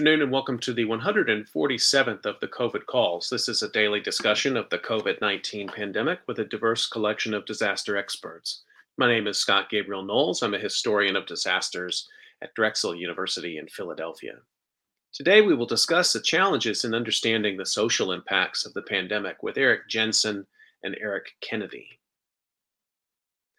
Good afternoon and welcome to the 147th of the COVID calls. This is a daily discussion of the COVID 19 pandemic with a diverse collection of disaster experts. My name is Scott Gabriel Knowles. I'm a historian of disasters at Drexel University in Philadelphia. Today, we will discuss the challenges in understanding the social impacts of the pandemic with Eric Jensen and Eric Kennedy.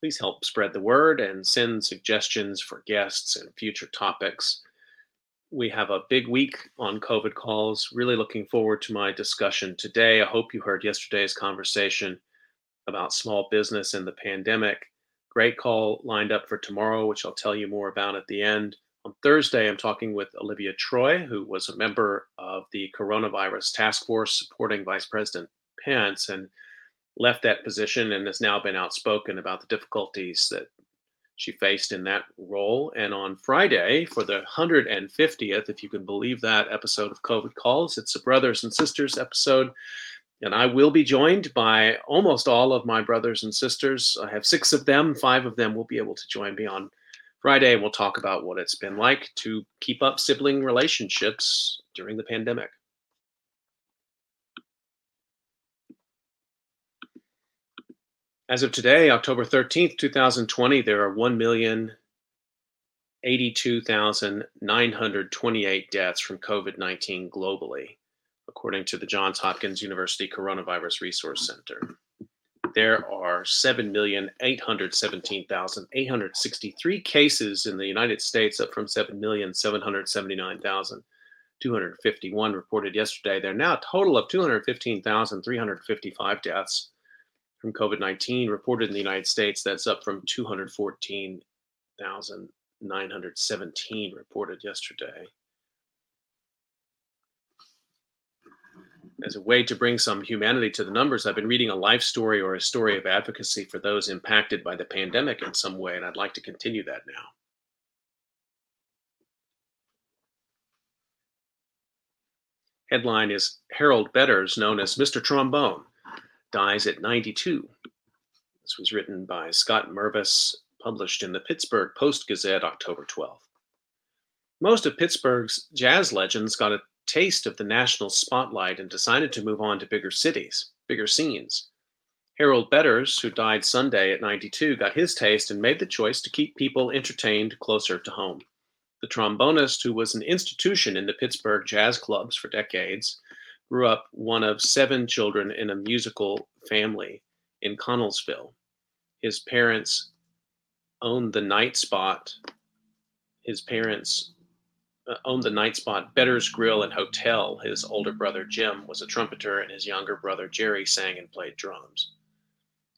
Please help spread the word and send suggestions for guests and future topics. We have a big week on COVID calls. Really looking forward to my discussion today. I hope you heard yesterday's conversation about small business and the pandemic. Great call lined up for tomorrow, which I'll tell you more about at the end. On Thursday, I'm talking with Olivia Troye, who was a member of the coronavirus task force supporting Vice President Pence. And left that position and has now been outspoken about the difficulties that she faced in that role. And on Friday, for the 150th, if you can believe that, episode of COVID Calls, it's a brothers and sisters episode. And I will be joined by almost all of my brothers and sisters. I have six of them, five of them will be able to join me on Friday. We'll talk about what it's been like to keep up sibling relationships during the pandemic. As of today, October 13th, 2020, there are 1,082,928 deaths from COVID 19 globally, according to the Johns Hopkins University Coronavirus Resource Center. There are 7,817,863 cases in the United States, up from 7,779,251 reported yesterday. There are now a total of 215,355 deaths from COVID 19 reported in the United States. That's up from 214,917 reported yesterday. As a way to bring some humanity to the numbers, I've been reading a life story or a story of advocacy for those impacted by the pandemic in some way, and I'd like to continue that now. Headline is Harold Betters, known as Mr. Trombone dies at 92. This was written by Scott Mervis, published in the Pittsburgh Post Gazette October 12th. Most of Pittsburgh's jazz legends got a taste of the national spotlight and decided to move on to bigger cities, bigger scenes. Harold Betters, who died Sunday at 92, got his taste and made the choice to keep people entertained closer to home. The trombonist, who was an institution in the Pittsburgh jazz clubs for decades, grew up one of seven children in a musical family in Connellsville. His parents owned the night spot. His parents uh, owned the night spot Better's Grill and Hotel. His older brother Jim was a trumpeter, and his younger brother Jerry sang and played drums.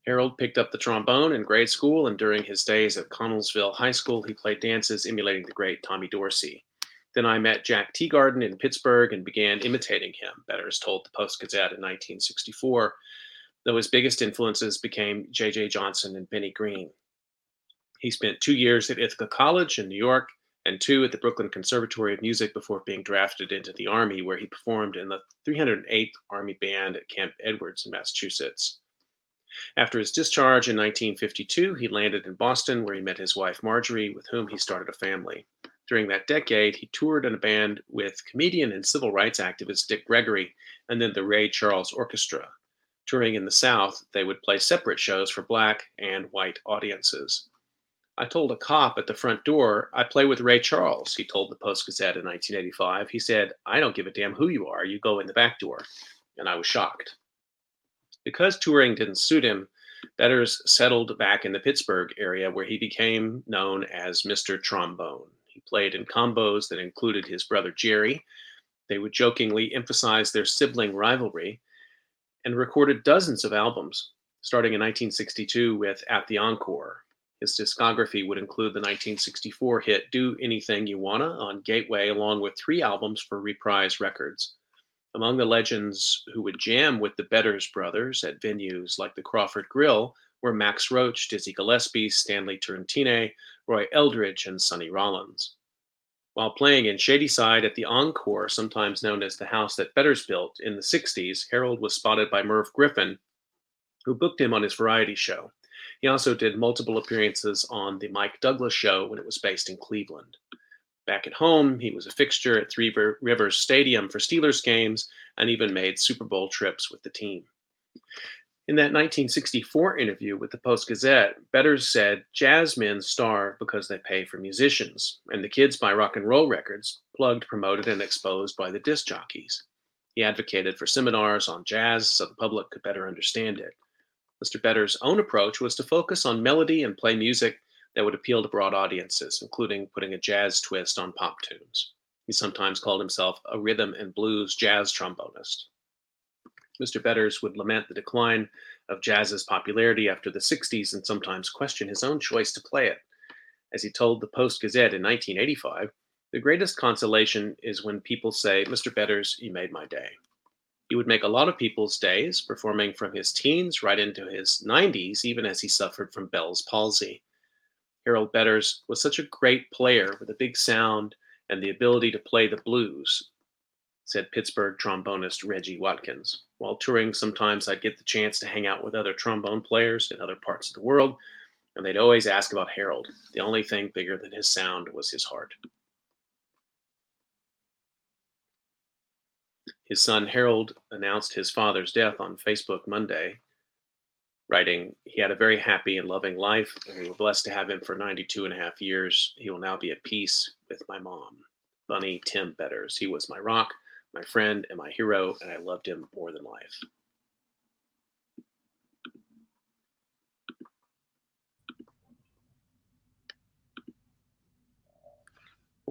Harold picked up the trombone in grade school, and during his days at Connellsville High School, he played dances emulating the great Tommy Dorsey. Then I met Jack Teagarden in Pittsburgh and began imitating him, Betters told the Post Gazette in 1964, though his biggest influences became J.J. Johnson and Benny Green. He spent two years at Ithaca College in New York and two at the Brooklyn Conservatory of Music before being drafted into the Army, where he performed in the 308th Army Band at Camp Edwards in Massachusetts. After his discharge in 1952, he landed in Boston, where he met his wife Marjorie, with whom he started a family. During that decade, he toured in a band with comedian and civil rights activist Dick Gregory and then the Ray Charles Orchestra. Touring in the South, they would play separate shows for black and white audiences. I told a cop at the front door, I play with Ray Charles, he told the Post Gazette in 1985. He said, I don't give a damn who you are, you go in the back door. And I was shocked. Because touring didn't suit him, Betters settled back in the Pittsburgh area where he became known as Mr. Trombone. Played in combos that included his brother Jerry. They would jokingly emphasize their sibling rivalry and recorded dozens of albums, starting in 1962 with At the Encore. His discography would include the 1964 hit Do Anything You Wanna on Gateway, along with three albums for Reprise Records. Among the legends who would jam with the Betters brothers at venues like the Crawford Grill were Max Roach, Dizzy Gillespie, Stanley Turrentine, Roy Eldridge, and Sonny Rollins. While playing in Shadyside at the Encore, sometimes known as the house that Betters built, in the 60s, Harold was spotted by Merv Griffin, who booked him on his variety show. He also did multiple appearances on the Mike Douglas show when it was based in Cleveland. Back at home, he was a fixture at Three Rivers Stadium for Steelers games and even made Super Bowl trips with the team. In that 1964 interview with the Post Gazette, Betters said jazz men starve because they pay for musicians, and the kids buy rock and roll records, plugged, promoted, and exposed by the disc jockeys. He advocated for seminars on jazz so the public could better understand it. Mr. Betters' own approach was to focus on melody and play music that would appeal to broad audiences, including putting a jazz twist on pop tunes. He sometimes called himself a rhythm and blues jazz trombonist. Mr. Betters would lament the decline of jazz's popularity after the 60s and sometimes question his own choice to play it. As he told the Post Gazette in 1985, the greatest consolation is when people say, Mr. Betters, you made my day. He would make a lot of people's days, performing from his teens right into his 90s, even as he suffered from Bell's palsy. Harold Betters was such a great player with a big sound and the ability to play the blues, said Pittsburgh trombonist Reggie Watkins. While touring, sometimes I'd get the chance to hang out with other trombone players in other parts of the world, and they'd always ask about Harold. The only thing bigger than his sound was his heart. His son Harold announced his father's death on Facebook Monday, writing, He had a very happy and loving life, and we were blessed to have him for 92 and a half years. He will now be at peace with my mom. Bunny Tim Betters. He was my rock, my friend, and my hero, and I loved him more than life.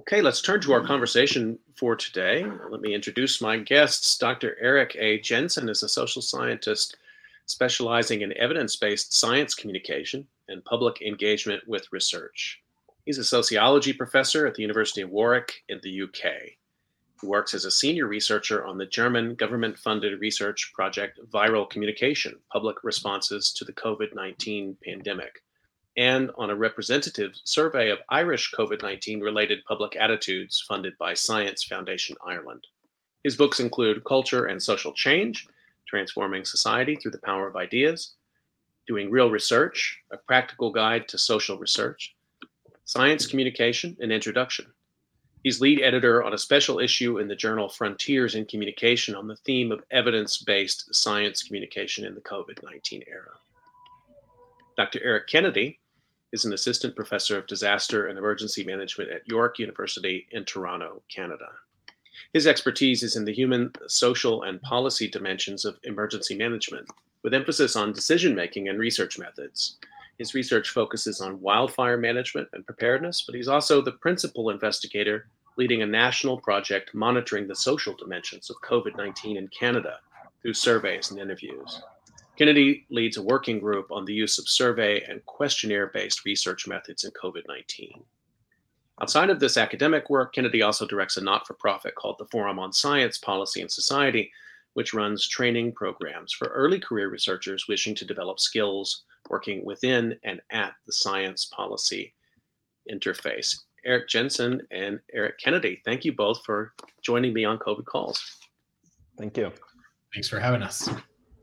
Okay, let's turn to our conversation for today. Let me introduce my guests. Dr. Eric A. Jensen is a social scientist specializing in evidence based science communication and public engagement with research. He's a sociology professor at the University of Warwick in the UK. Works as a senior researcher on the German government funded research project Viral Communication Public Responses to the COVID 19 Pandemic, and on a representative survey of Irish COVID 19 related public attitudes funded by Science Foundation Ireland. His books include Culture and Social Change Transforming Society Through the Power of Ideas, Doing Real Research, a practical guide to social research, Science Communication, and Introduction. He's lead editor on a special issue in the journal Frontiers in Communication on the theme of evidence based science communication in the COVID 19 era. Dr. Eric Kennedy is an assistant professor of disaster and emergency management at York University in Toronto, Canada. His expertise is in the human, social, and policy dimensions of emergency management, with emphasis on decision making and research methods. His research focuses on wildfire management and preparedness, but he's also the principal investigator leading a national project monitoring the social dimensions of COVID 19 in Canada through surveys and interviews. Kennedy leads a working group on the use of survey and questionnaire based research methods in COVID 19. Outside of this academic work, Kennedy also directs a not for profit called the Forum on Science, Policy, and Society, which runs training programs for early career researchers wishing to develop skills working within and at the science policy interface. Eric Jensen and Eric Kennedy, thank you both for joining me on COVID Calls. Thank you. Thanks for having us.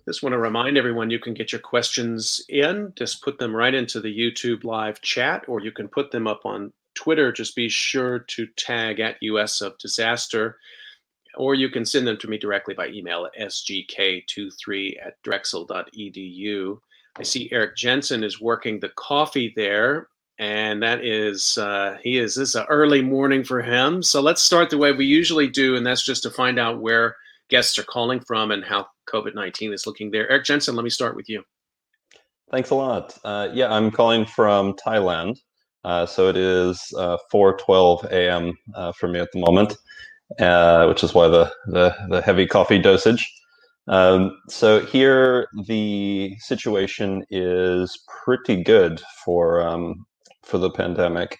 Just want to remind everyone you can get your questions in. Just put them right into the YouTube live chat, or you can put them up on Twitter. Just be sure to tag at US of Disaster, or you can send them to me directly by email at sgk23 at drexel.edu. I see Eric Jensen is working the coffee there, and that is uh, he is this is an early morning for him. So let's start the way we usually do, and that's just to find out where guests are calling from and how COVID nineteen is looking there. Eric Jensen, let me start with you. Thanks a lot. Uh, yeah, I'm calling from Thailand, uh, so it is 4:12 uh, a.m. Uh, for me at the moment, uh, which is why the, the the heavy coffee dosage. Um, so here, the situation is pretty good for um, for the pandemic.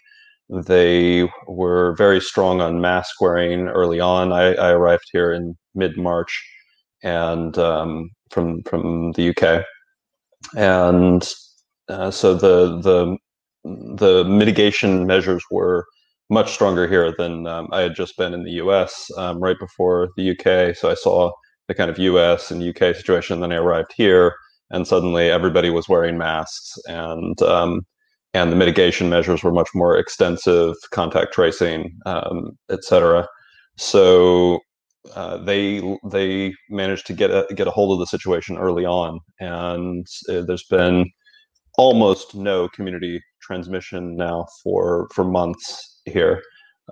They were very strong on mask wearing early on. I, I arrived here in mid March, and um, from from the UK, and uh, so the the the mitigation measures were much stronger here than um, I had just been in the U.S. Um, right before the UK. So I saw the kind of U.S. and UK situation. Then I arrived here, and suddenly everybody was wearing masks, and um, and the mitigation measures were much more extensive, contact tracing, um, et cetera. So uh, they they managed to get a, get a hold of the situation early on, and uh, there's been almost no community transmission now for for months here.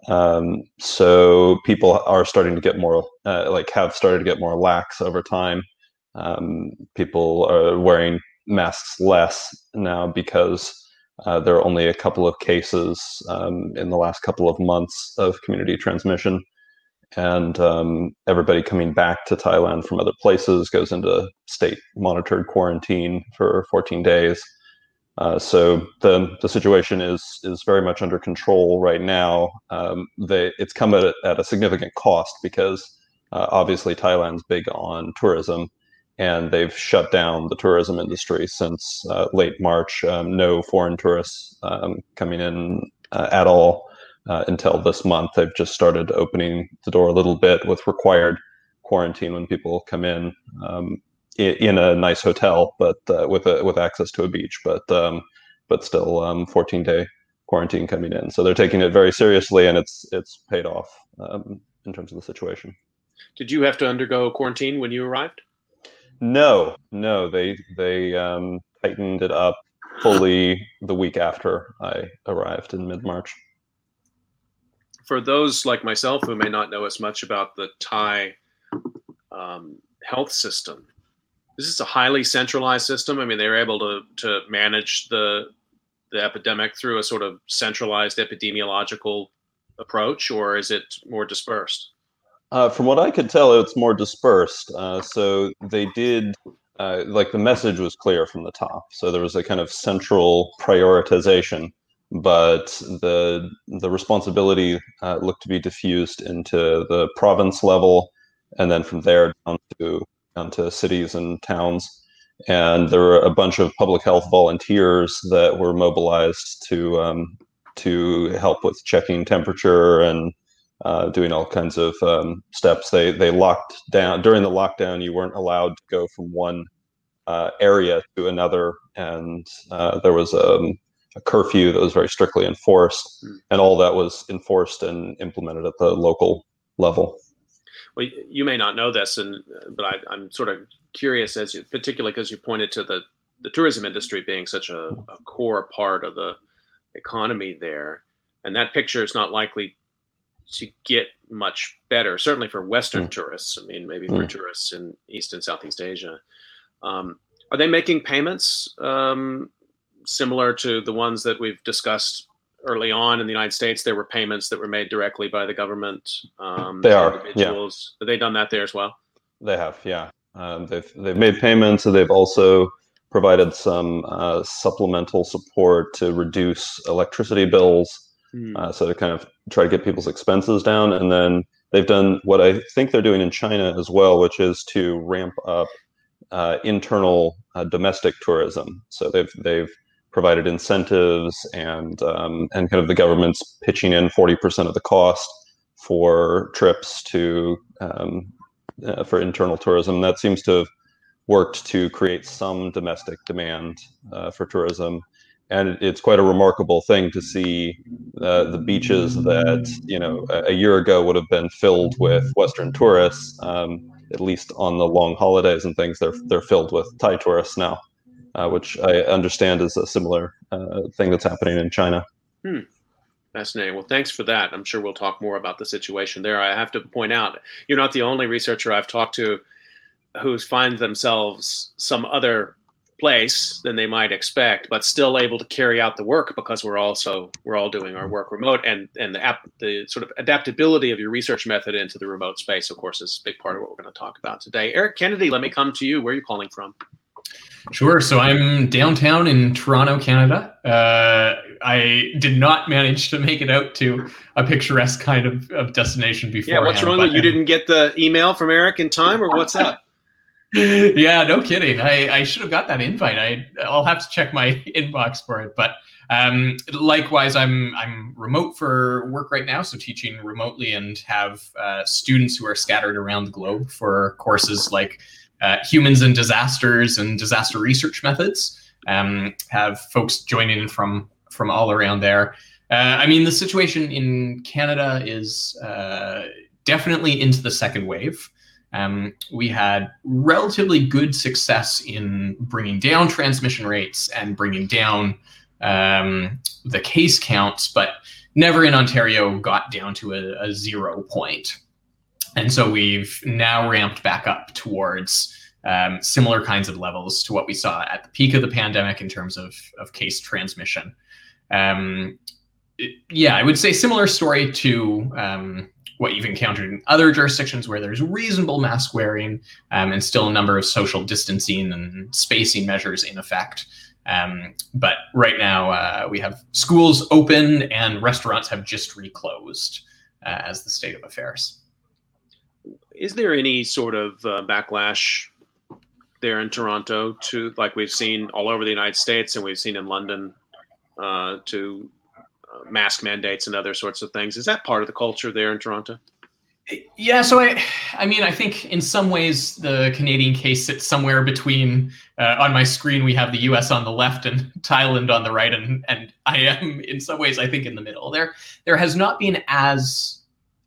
Um, so people are starting to get more uh, like have started to get more lax over time. Um, people are wearing masks less now because uh, there are only a couple of cases um, in the last couple of months of community transmission and um, everybody coming back to Thailand from other places goes into state monitored quarantine for 14 days. Uh, so the the situation is is very much under control right now. Um, they, it's come at a, at a significant cost because uh, obviously Thailand's big on tourism, and they've shut down the tourism industry since uh, late March. Um, no foreign tourists um, coming in uh, at all uh, until this month. They've just started opening the door a little bit with required quarantine when people come in um, in, a nice hotel, but uh, with a, with access to a beach, but um, but still um, 14 day quarantine coming in. So they're taking it very seriously, and it's it's paid off um, in terms of the situation. Did you have to undergo quarantine when you arrived? No, no. They they um, tightened it up fully the week after I arrived in mid March for those like myself who may not know as much about the Thai um, health system, is a highly centralized system? I mean, they were able to to manage the the epidemic through a sort of centralized epidemiological approach, or is it more dispersed? Uh, from what I could tell, it's more dispersed. Uh, so they did, uh, like the message was clear from the top. So there was a kind of central prioritization but the the responsibility uh, looked to be diffused into the province level, and then from there down to down to cities and towns. And there were a bunch of public health volunteers that were mobilized to um, to help with checking temperature and uh, doing all kinds of um, steps. They they locked down during the lockdown. You weren't allowed to go from one uh, area to another, and uh, there was a um, a curfew that was very strictly enforced, mm. and all that was enforced and implemented at the local level. Well, you may not know this, and but I, am sort of curious as you, particularly because you pointed to the the tourism industry being such a, a core part of the economy there, and that picture is not likely to get much better. Certainly for Western mm. tourists. I mean, maybe for mm. tourists in East and Southeast Asia. Um, are they making payments um, similar to the ones that we've discussed early on in the United States. There were payments that were made directly by the government. Um, they are individuals. Yeah. Have they done that there as well? They have, yeah. Um, they've they've made payments, and they've also provided some uh, supplemental support to reduce electricity bills. Mm. Uh, so to kind of try to get people's expenses down, and then they've done what I think they're doing in China as well, which is to ramp up uh, internal uh, domestic tourism. So they've they've provided incentives and um, and kind of the government's pitching in 40% of the cost for trips to um, uh, for internal tourism. That seems to have worked to create some domestic demand uh, for tourism. And it's quite a remarkable thing to see uh, the beaches that you know a, year ago would have been filled with Western tourists. Um, at least on the long holidays and things, they're they're filled with Thai tourists now uh, which I understand is a similar uh, thing that's happening in China. Hmm. Fascinating. Well, thanks for that. I'm sure we'll talk more about the situation there. I have to point out, you're not the only researcher I've talked to who finds themselves some other place than they might expect, but still able to carry out the work because we're also we're all doing our work remote, and and the app the sort of adaptability of your research method into the remote space, of course, is a big part of what we're going to talk about today. Eric Kennedy, let me come to you. Where are you calling from? Sure. So I'm downtown in Toronto, Canada. Uh, I did not manage to make it out to a picturesque kind of, of destination before. Yeah, what's wrong? That you didn't get the email from Eric in time, or what's up? yeah, no kidding. I, I should have got that invite. I I'll have to check my inbox for it. But um, likewise, I'm I'm remote for work right now, so teaching remotely and have uh, students who are scattered around the globe for courses like uh, humans and disasters and disaster research methods. Um, have folks joining in from from all around there. Uh, I mean, the situation in Canada is uh, definitely into the second wave. Um, we had relatively good success in bringing down transmission rates and bringing down um, the case counts, but never in Ontario got down to a, a zero point. And so we've now ramped back up towards um, similar kinds of levels to what we saw at the peak of the pandemic in terms of, of case transmission. Um, it, yeah, I would say similar story to um, what you've encountered in other jurisdictions where there's reasonable mask wearing um, and still a number of social distancing and spacing measures in effect. Um, but right now, uh, we have schools open and restaurants have just reclosed uh, as the state of affairs. Is there any sort of uh, backlash there in Toronto to, like we've seen all over the United States and we've seen in London, uh, to mask mandates and other sorts of things. Is that part of the culture there in Toronto? Yeah, so I, I mean, I think in some ways the Canadian case sits somewhere between. Uh, on my screen, we have the U.S. on the left and Thailand on the right, and and I am in some ways, I think, in the middle. There, there has not been as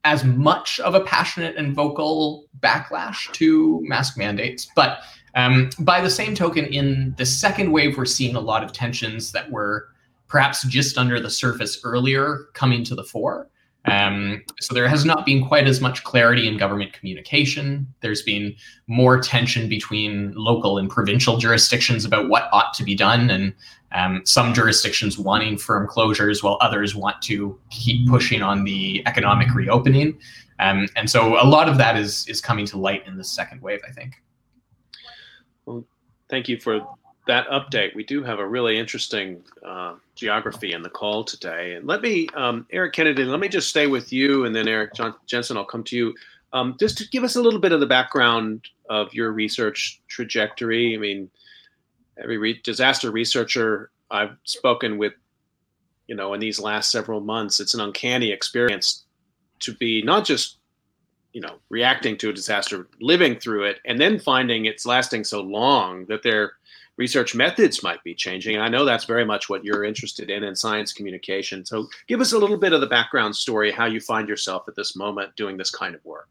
as much of a passionate and vocal backlash to mask mandates, but um, by the same token, in the second wave, we're seeing a lot of tensions that were perhaps just under the surface earlier coming to the fore. Um, so there has not been quite as much clarity in government communication. There's been more tension between local and provincial jurisdictions about what ought to be done, and um, some jurisdictions wanting firm closures while others want to keep pushing on the economic reopening. Um, and so a lot of that is is coming to light in the second wave, I think. Well, thank you for that update, we do have a really interesting uh, geography in the call today. And let me, um, Eric Kennedy, let me just stay with you, and then Eric John- Jensen, I'll come to you. Um, just to give us a little bit of the background of your research trajectory. I mean, every re- disaster researcher I've spoken with, you know, in these last several months, it's an uncanny experience to be not just you know reacting to a disaster living through it and then finding it's lasting so long that they're research methods might be changing. And I know that's very much what you're interested in in science communication. So give us a little bit of the background story, how you find yourself at this moment doing this kind of work.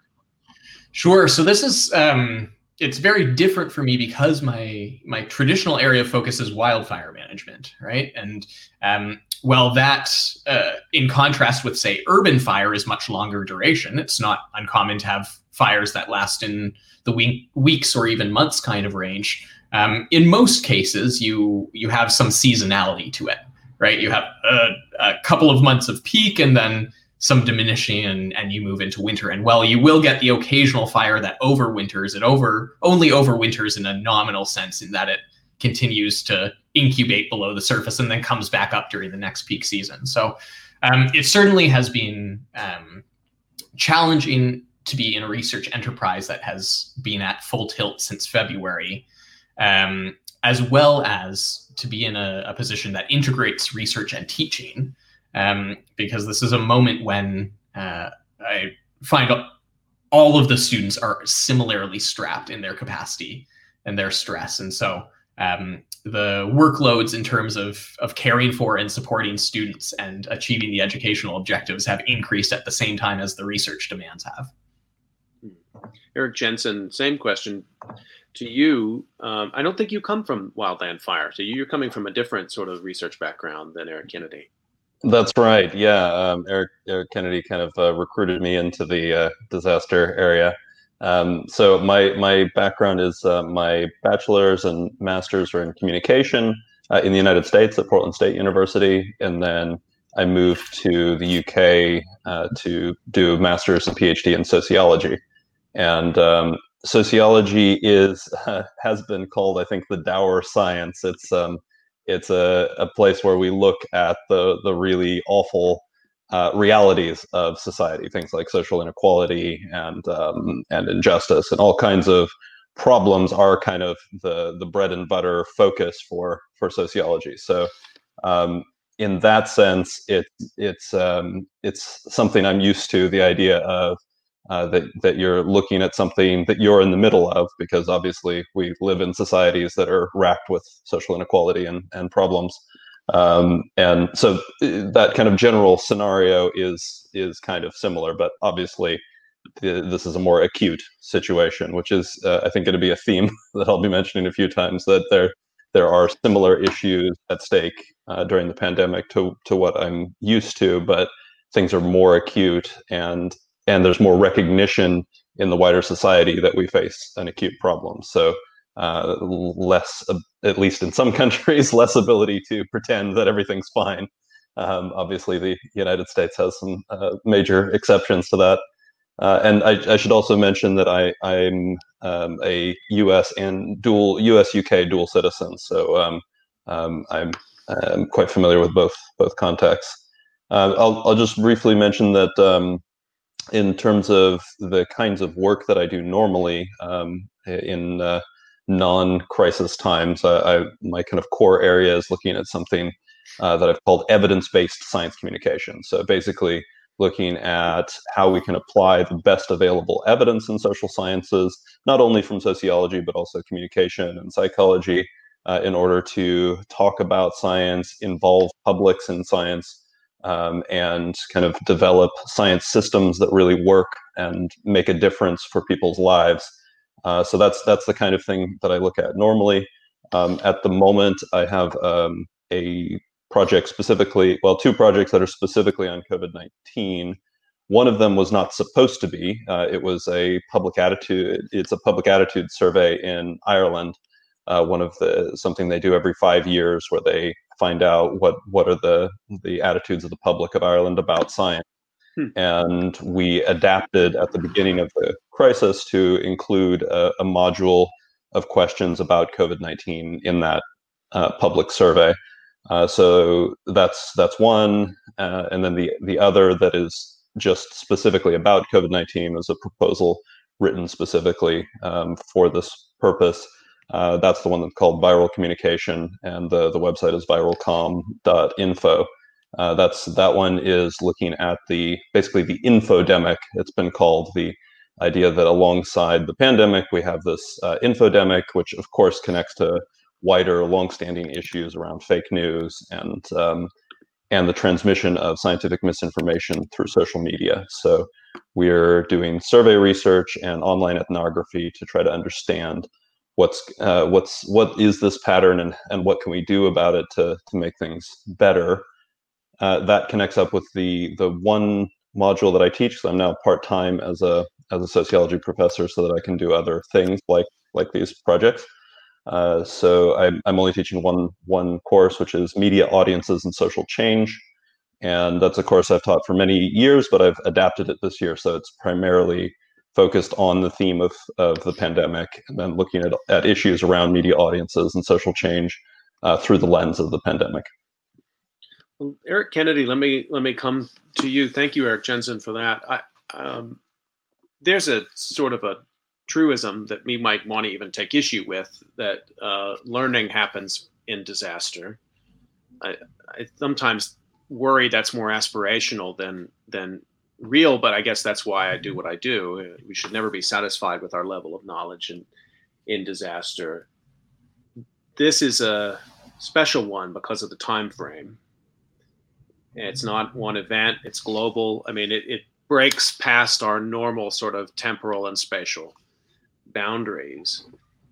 Sure. So this is um, it's very different for me because my my traditional area of focus is wildfire management, right? And um, well, that uh, in contrast with say urban fire is much longer duration. It's not uncommon to have fires that last in the week, weeks or even months kind of range. Um, in most cases, you you have some seasonality to it, right? You have a, a, couple of months of peak and then some diminishing, and, and you move into winter. And well, you will get the occasional fire that overwinters. It over only overwinters in a nominal sense, in that it continues to incubate below the surface and then comes back up during the next peak season. So um, it certainly has been um, challenging to be in a research enterprise that has been at full tilt since February um, as well as to be in a, a, position that integrates research and teaching, um, because this is a moment when uh, I find all of the students are similarly strapped in their capacity and their stress, and so um, the workloads in terms of of caring for and supporting students and achieving the educational objectives have increased at the same time as the research demands have. Eric Jensen, same question to you, um, I don't think you come from wildland fire. So you're coming from a different sort of research background than Eric Kennedy. That's right. Yeah, um, Eric Eric Kennedy kind of uh, recruited me into the uh, disaster area. Um, so my my background is uh, my bachelor's and master's are in communication uh, in the United States at Portland State University, and then I moved to the UK uh, to do a master's and PhD in sociology. And um, sociology is has been called, I think, the dour science. It's um, it's a, a place where we look at the the really awful uh, realities of society, things like social inequality and um, and injustice, and all kinds of problems are kind of the the bread and butter focus for for sociology. So, um, in that sense, it it's um, it's something I'm used to. The idea of uh, that that you're looking at something that you're in the middle of, because obviously we live in societies that are racked with social inequality and and problems. Um, and so uh, that kind of general scenario is is kind of similar, but obviously this is a more acute situation, which is uh, I think going to be a theme that I'll be mentioning a few times. That there there are similar issues at stake uh, during the pandemic to to what I'm used to, but things are more acute and and there's more recognition in the wider society that we face an acute problem. So uh, less, uh, at least in some countries, less ability to pretend that everything's fine. Um, obviously, the United States has some uh, major exceptions to that. Uh, and I, I, should also mention that I, am um, a U.S. and dual U.S. UK dual citizen, so um, um I'm, I'm, quite familiar with both both contexts. Uh, I'll, I'll just briefly mention that um, in terms of the kinds of work that I do normally um, in uh, non-crisis times. I, my kind of core area is looking at something uh, that I've called evidence-based science communication. So basically, looking at how we can apply the best available evidence in social sciences, not only from sociology but also communication and psychology, uh, in order to talk about science, involve publics in science, um, and kind of develop science systems that really work and make a difference for people's lives. Uh, so that's that's the kind of thing that I look at normally. Um, at the moment, I have um, a project specifically, well, two projects that are specifically on COVID nineteen. One of them was not supposed to be. Uh, it was a public attitude. It's a public attitude survey in Ireland. Uh, one of the something they do every five years, where they find out what what are the the attitudes of the public of Ireland about science. Hmm. And we adapted at the beginning of the crisis to include a, a module of questions about COVID 19 in that uh, public survey. Uh, so that's that's one, uh, and then the the other that is just specifically about COVID nineteen is a proposal written specifically um, for this purpose. Uh, that's the one that's called viral communication, and the the website is viralcom.info. Uh, that's that one is looking at the basically the infodemic. It's been called the idea that alongside the pandemic, we have this uh, infodemic, which of course connects to wider, longstanding issues around fake news and um, and the transmission of scientific misinformation through social media. So we're doing survey research and online ethnography to try to understand what's uh, what's what is this pattern and and what can we do about it to to make things better uh, that connects up with the the one module that I teach. So I'm now part time as a as a sociology professor, so that I can do other things like like these projects. Uh, so I'm, I'm only teaching one one course, which is media audiences and social change, and that's a course I've taught for many years, but I've adapted it this year, so it's primarily focused on the theme of, of the pandemic and then looking at, at issues around media audiences and social change uh, through the lens of the pandemic. Well, Eric Kennedy, let me let me come to you. Thank you, Eric Jensen, for that. I, um, there's a sort of a truism that we might want to even take issue with that uh, learning happens in disaster. I, I, sometimes worry that's more aspirational than than real, but I guess that's why I do what I do. Uh, we should never be satisfied with our level of knowledge in in disaster. This is a special one because of the time frame it's not one event, it's global. I mean, it, it breaks past our normal sort of temporal and spatial boundaries.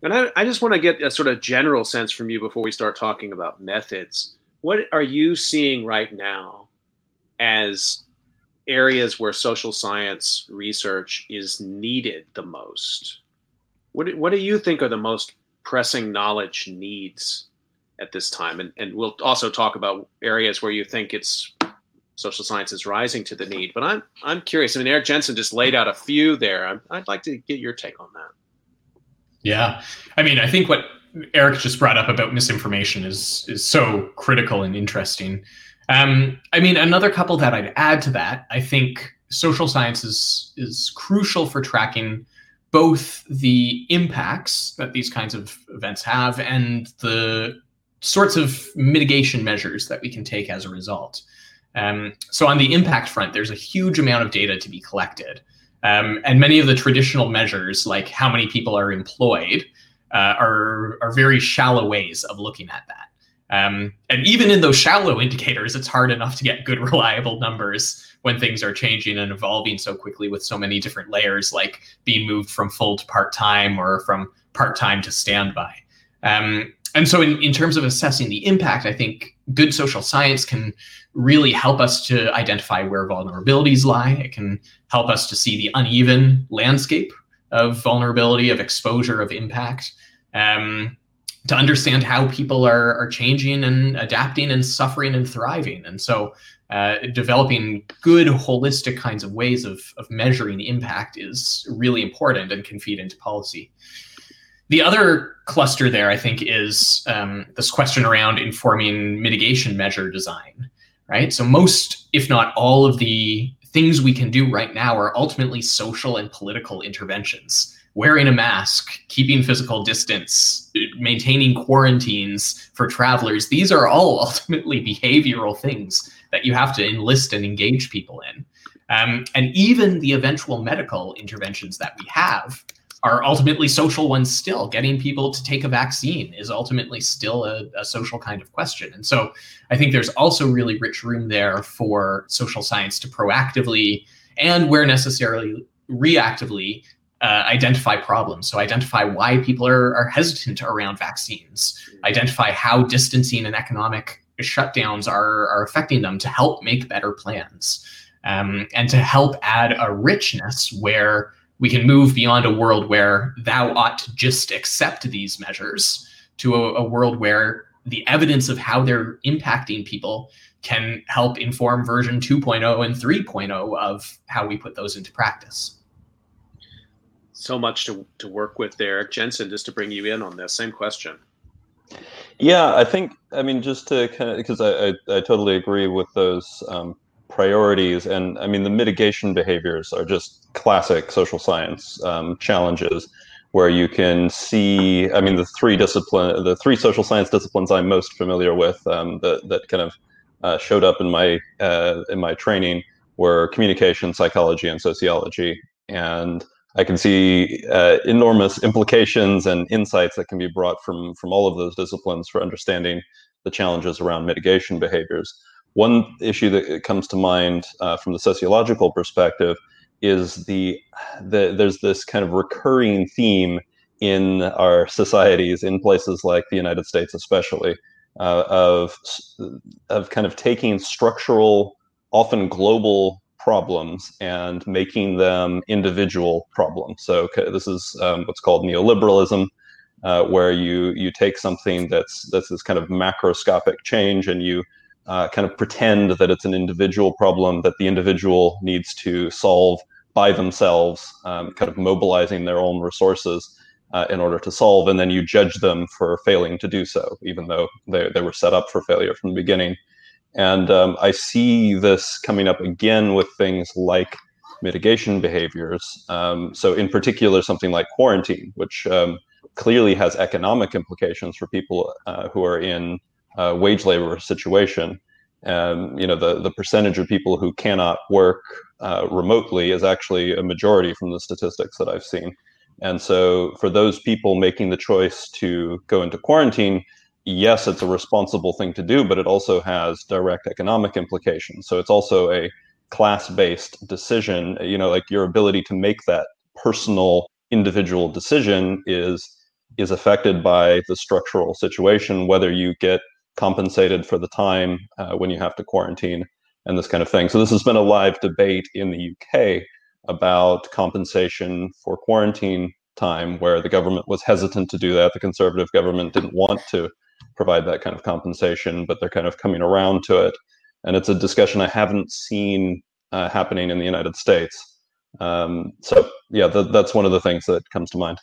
And I, I just want to get a sort of general sense from you before we start talking about methods. What are you seeing right now as areas where social science research is needed the most? What what do you think are the most pressing knowledge needs at this time? And, and we'll also talk about areas where you think it's social science is rising to the need. But I'm I'm curious. I mean, Eric Jensen just laid out a few there. i I'd like to get your take on that. Yeah, I mean, I think what Eric just brought up about misinformation is is so critical and interesting. Um, I mean, another couple that I'd add to that, I think social science is, is crucial for tracking both the impacts that these kinds of events have and the sorts of mitigation measures that we can take as a result. Um, so on the impact front, there's a huge amount of data to be collected. Um, and many of the traditional measures, like how many people are employed, uh, are, are very shallow ways of looking at that. Um, and even in those shallow indicators, it's hard enough to get good, reliable numbers when things are changing and evolving so quickly with so many different layers, like being moved from full to part time or from part time to standby. Um, and so, in, in terms of assessing the impact, I think good social science can really help us to identify where vulnerabilities lie. It can help us to see the uneven landscape of vulnerability, of exposure, of impact. Um, to understand how people are, are changing and adapting and suffering and thriving. And so uh, developing good holistic kinds of ways of, of measuring impact is really important and can feed into policy. The other cluster there, I think, is um, this question around informing mitigation measure design, right? So most, if not all of the things we can do right now are ultimately social and political interventions wearing a mask, keeping physical distance, maintaining quarantines for travelers, these are all ultimately behavioral things that you have to enlist and engage people in. Um, and even the eventual medical interventions that we have are ultimately social ones still. Getting people to take a vaccine is ultimately still a, a social kind of question. And so I think there's also really rich room there for social science to proactively and where necessarily reactively uh, identify problems. So identify why people are, are hesitant around vaccines, identify how distancing and economic shutdowns are, are affecting them to help make better plans um, and to help add a richness where we can move beyond a world where thou ought to just accept these measures to a, a world where the evidence of how they're impacting people can help inform version 2.0 and 3.0 of how we put those into practice so much to, to work with there. Jensen, just to bring you in on this, same question. Yeah, I think, I mean, just to kind of, because I, I, I, totally agree with those um, priorities. And I mean, the mitigation behaviors are just classic social science um, challenges where you can see, I mean, the three discipline, the three social science disciplines I'm most familiar with um, that, that kind of uh, showed up in my, uh, in my training were communication, psychology, and sociology. And I can see uh, enormous implications and insights that can be brought from from all of those disciplines for understanding the challenges around mitigation behaviors. One issue that comes to mind uh, from the sociological perspective is the, the there's this kind of recurring theme in our societies in places like the United States, especially uh, of of kind of taking structural, often global problems and making them individual problems. So this is um, what's called neoliberalism, uh, where you you take something that's that's this kind of macroscopic change and you uh, kind of pretend that it's an individual problem that the individual needs to solve by themselves, um, kind of mobilizing their own resources. Uh, in order to solve, and then you judge them for failing to do so, even though they, they were set up for failure from the beginning. And um, I see this coming up again with things like mitigation behaviors. Um, so, in particular, something like quarantine, which um, clearly has economic implications for people uh, who are in a wage labor situation. And you know, the the percentage of people who cannot work uh, remotely is actually a majority from the statistics that I've seen. And so, for those people making the choice to go into quarantine, yes, it's a responsible thing to do, but it also has direct economic implications. So it's also a class-based decision. You know, like your ability to make that personal, individual decision is is affected by the structural situation, whether you get compensated for the time uh, when you have to quarantine and this kind of thing. So this has been a live debate in the UK about compensation for quarantine time, where the government was hesitant to do that. The Conservative government didn't want to provide that kind of compensation, but they're kind of coming around to it. And it's a discussion I haven't seen uh, happening in the United States. Um, so yeah, th- that's one of the things that comes to mind.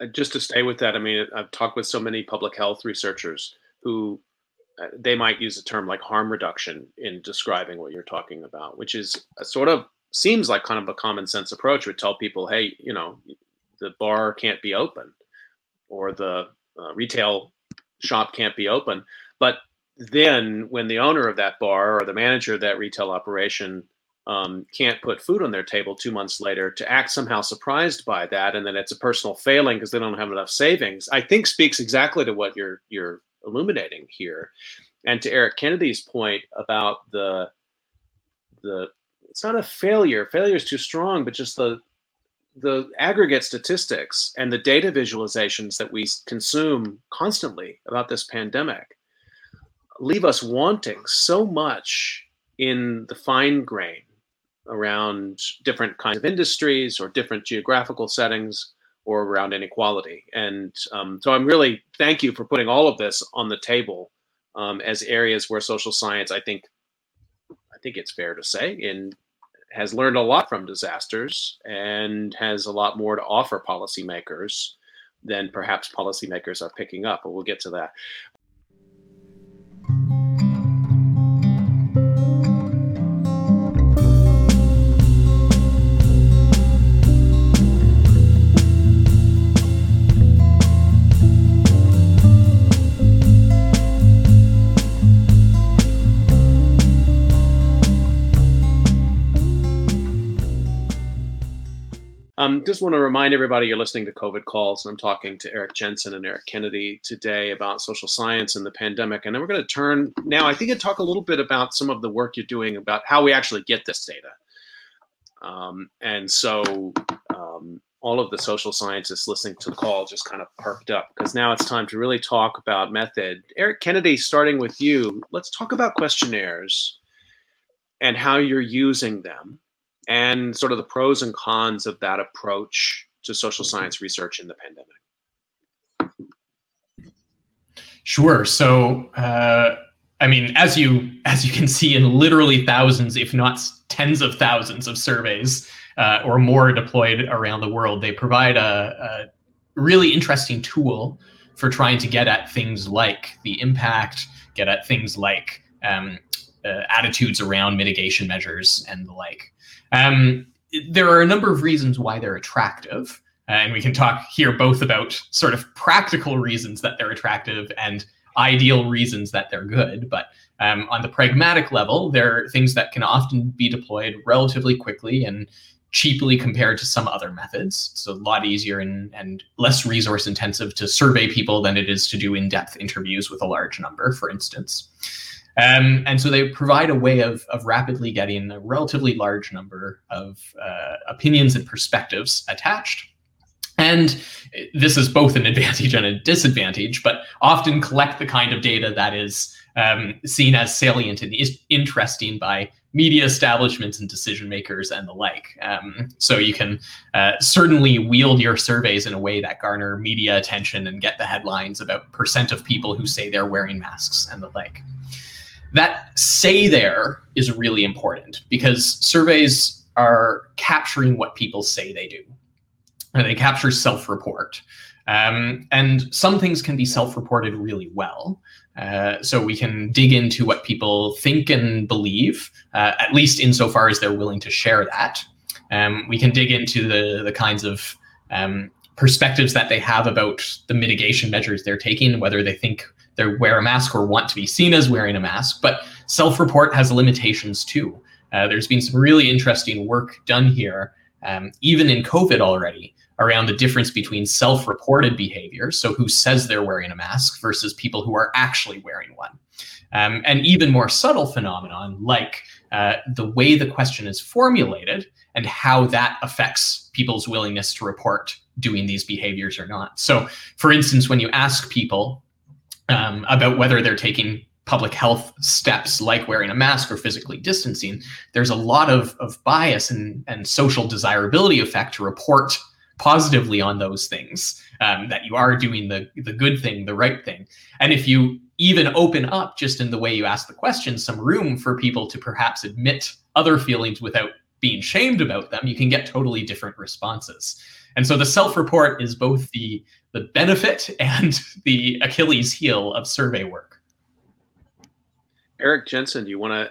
Uh, just to stay with that, I mean, I've talked with so many public health researchers who uh, they might use a term like harm reduction in describing what you're talking about, which is sort of seems like kind of a common sense approach. Would tell people, hey, you know, the bar can't be open, or the uh, retail shop can't be open, but then when the owner of that bar or the manager of that retail operation um, can't put food on their table two months later to act somehow surprised by that and then it's a personal failing because they don't have enough savings i think speaks exactly to what you're you're illuminating here. And to eric kennedy's point about the the it's not a failure. Failure is too strong but just the the aggregate statistics and the data visualizations that we consume constantly about this pandemic leave us wanting so much in the fine grain around different kinds of industries or different geographical settings or around inequality. And um, so I'm really thank you for putting all of this on the table um, as areas where social science, I think, I think it's fair to say, in has learned a lot from disasters and has a lot more to offer policymakers than perhaps policymakers are picking up. But we'll get to that. Um, just want to remind everybody you're listening to COVID Calls, and I'm talking to Eric Jensen and Eric Kennedy today about social science and the pandemic. And then we're going to turn now, I think, and talk a little bit about some of the work you're doing about how we actually get this data. Um, and so, um, all of the social scientists listening to the call just kind of perked up because now it's time to really talk about method. Eric Kennedy, starting with you, let's talk about questionnaires and how you're using them and sort of the pros and cons of that approach to social science research in the pandemic. Sure. So, uh, I mean, as you as you can see in literally thousands, if not tens of thousands, of surveys uh, or more deployed around the world, they provide a, a really interesting tool for trying to get at things like the impact, get at things like um, uh, attitudes around mitigation measures and the like. Um, there are a number of reasons why they're attractive. And we can talk here both about sort of practical reasons that they're attractive and ideal reasons that they're good. But um, on the pragmatic level, there are things that can often be deployed relatively quickly and cheaply compared to some other methods. It's a lot easier and, and less resource intensive to survey people than it is to do in depth interviews with a large number, for instance. Um, and so they provide a way of, of rapidly getting a relatively large number of uh, opinions and perspectives attached. And this is both an advantage and a disadvantage, but often collect the kind of data that is um, seen as salient and is interesting by media establishments and decision makers and the like. Um, so you can uh, certainly wield your surveys in a way that garner media attention and get the headlines about percent of people who say they're wearing masks and the like that say there is really important because surveys are capturing what people say they do. And they capture self report. Um, and some things can be self reported really well. Uh, so we can dig into what people think and believe, uh, at least insofar as they're willing to share that. Um, we can dig into the, the kinds of um, perspectives that they have about the mitigation measures they're taking, whether they think they wear a mask or want to be seen as wearing a mask. But self-report has limitations too. Uh, there's been some really interesting work done here, um, even in COVID already, around the difference between self-reported behavior, so who says they're wearing a mask versus people who are actually wearing one. Um, and even more subtle phenomenon like uh, the way the question is formulated and how that affects people's willingness to report doing these behaviors or not. So, for instance, when you ask people um, about whether they're taking public health steps like wearing a mask or physically distancing, there's a lot of, of bias and, and social desirability effect to report positively on those things um, that you are doing the, the good thing the right thing. And if you even open up just in the way you ask the question some room for people to perhaps admit other feelings without being shamed about them you can get totally different responses. And so the self-report is both the the benefit and the achilles heel of survey work eric jensen do you want to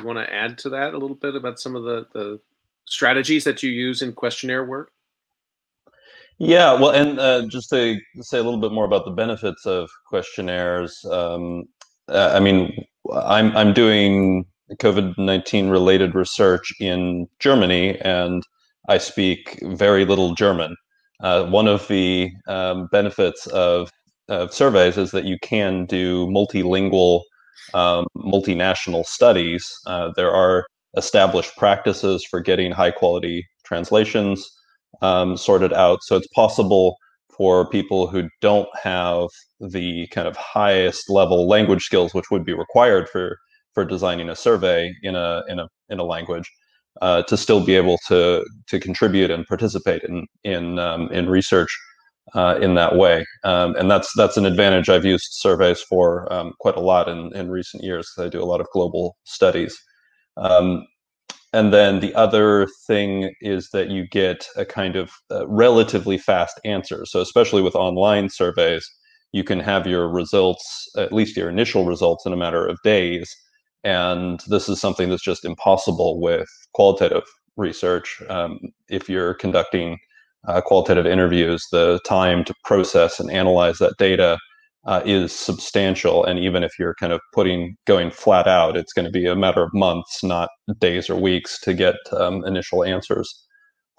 you want to add to that a little bit about some of the the strategies that you use in questionnaire work yeah, well, and uh, just to say a little bit more about the benefits of questionnaires. Um, uh, I mean, I'm I'm doing COVID nineteen related research in Germany, and I speak very little German. Uh, one of the um, benefits of, of surveys is that you can do multilingual, um, multinational studies. Uh, there are established practices for getting high quality translations um, sorted out. So it's possible for people who don't have the kind of highest level language skills, which would be required for for designing a survey in a in a in a language, uh, to still be able to to contribute and participate in in um, in research uh, in that way. Um, and that's that's an advantage I've used surveys for um, quite a lot in in recent years because I do a lot of global studies. Um, and then the other thing is that you get a kind of uh, relatively fast answer. So, especially with online surveys, you can have your results, at least your initial results, in a matter of days. And this is something that's just impossible with qualitative research. Um, if you're conducting uh, qualitative interviews, the time to process and analyze that data uh, is substantial. And even if you're kind of putting going flat out, it's going to be a matter of months, not days or weeks, to get um, initial answers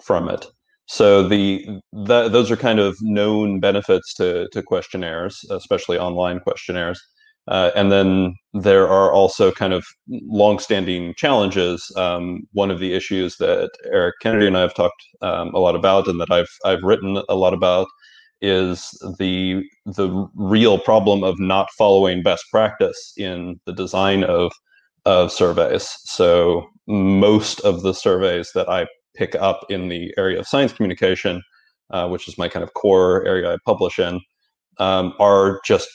from it. So the, the, those are kind of known benefits to to questionnaires, especially online questionnaires. Uh, and then there are also kind of longstanding challenges. Um, one of the issues that Eric Kennedy and I have talked um, a lot about, and that I've I've written a lot about, is the the real problem of not following best practice in the design of of surveys. So most of the surveys that I pick up in the area of science communication, uh, which is my kind of core area I publish in, um, are just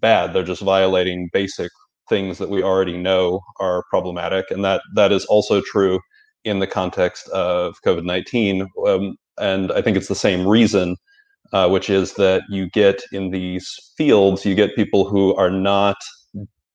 bad. They're just violating basic things that we already know are problematic, and that that is also true in the context of COVID nineteen. Um, and I think it's the same reason uh, which is that you get in these fields, you get people who are not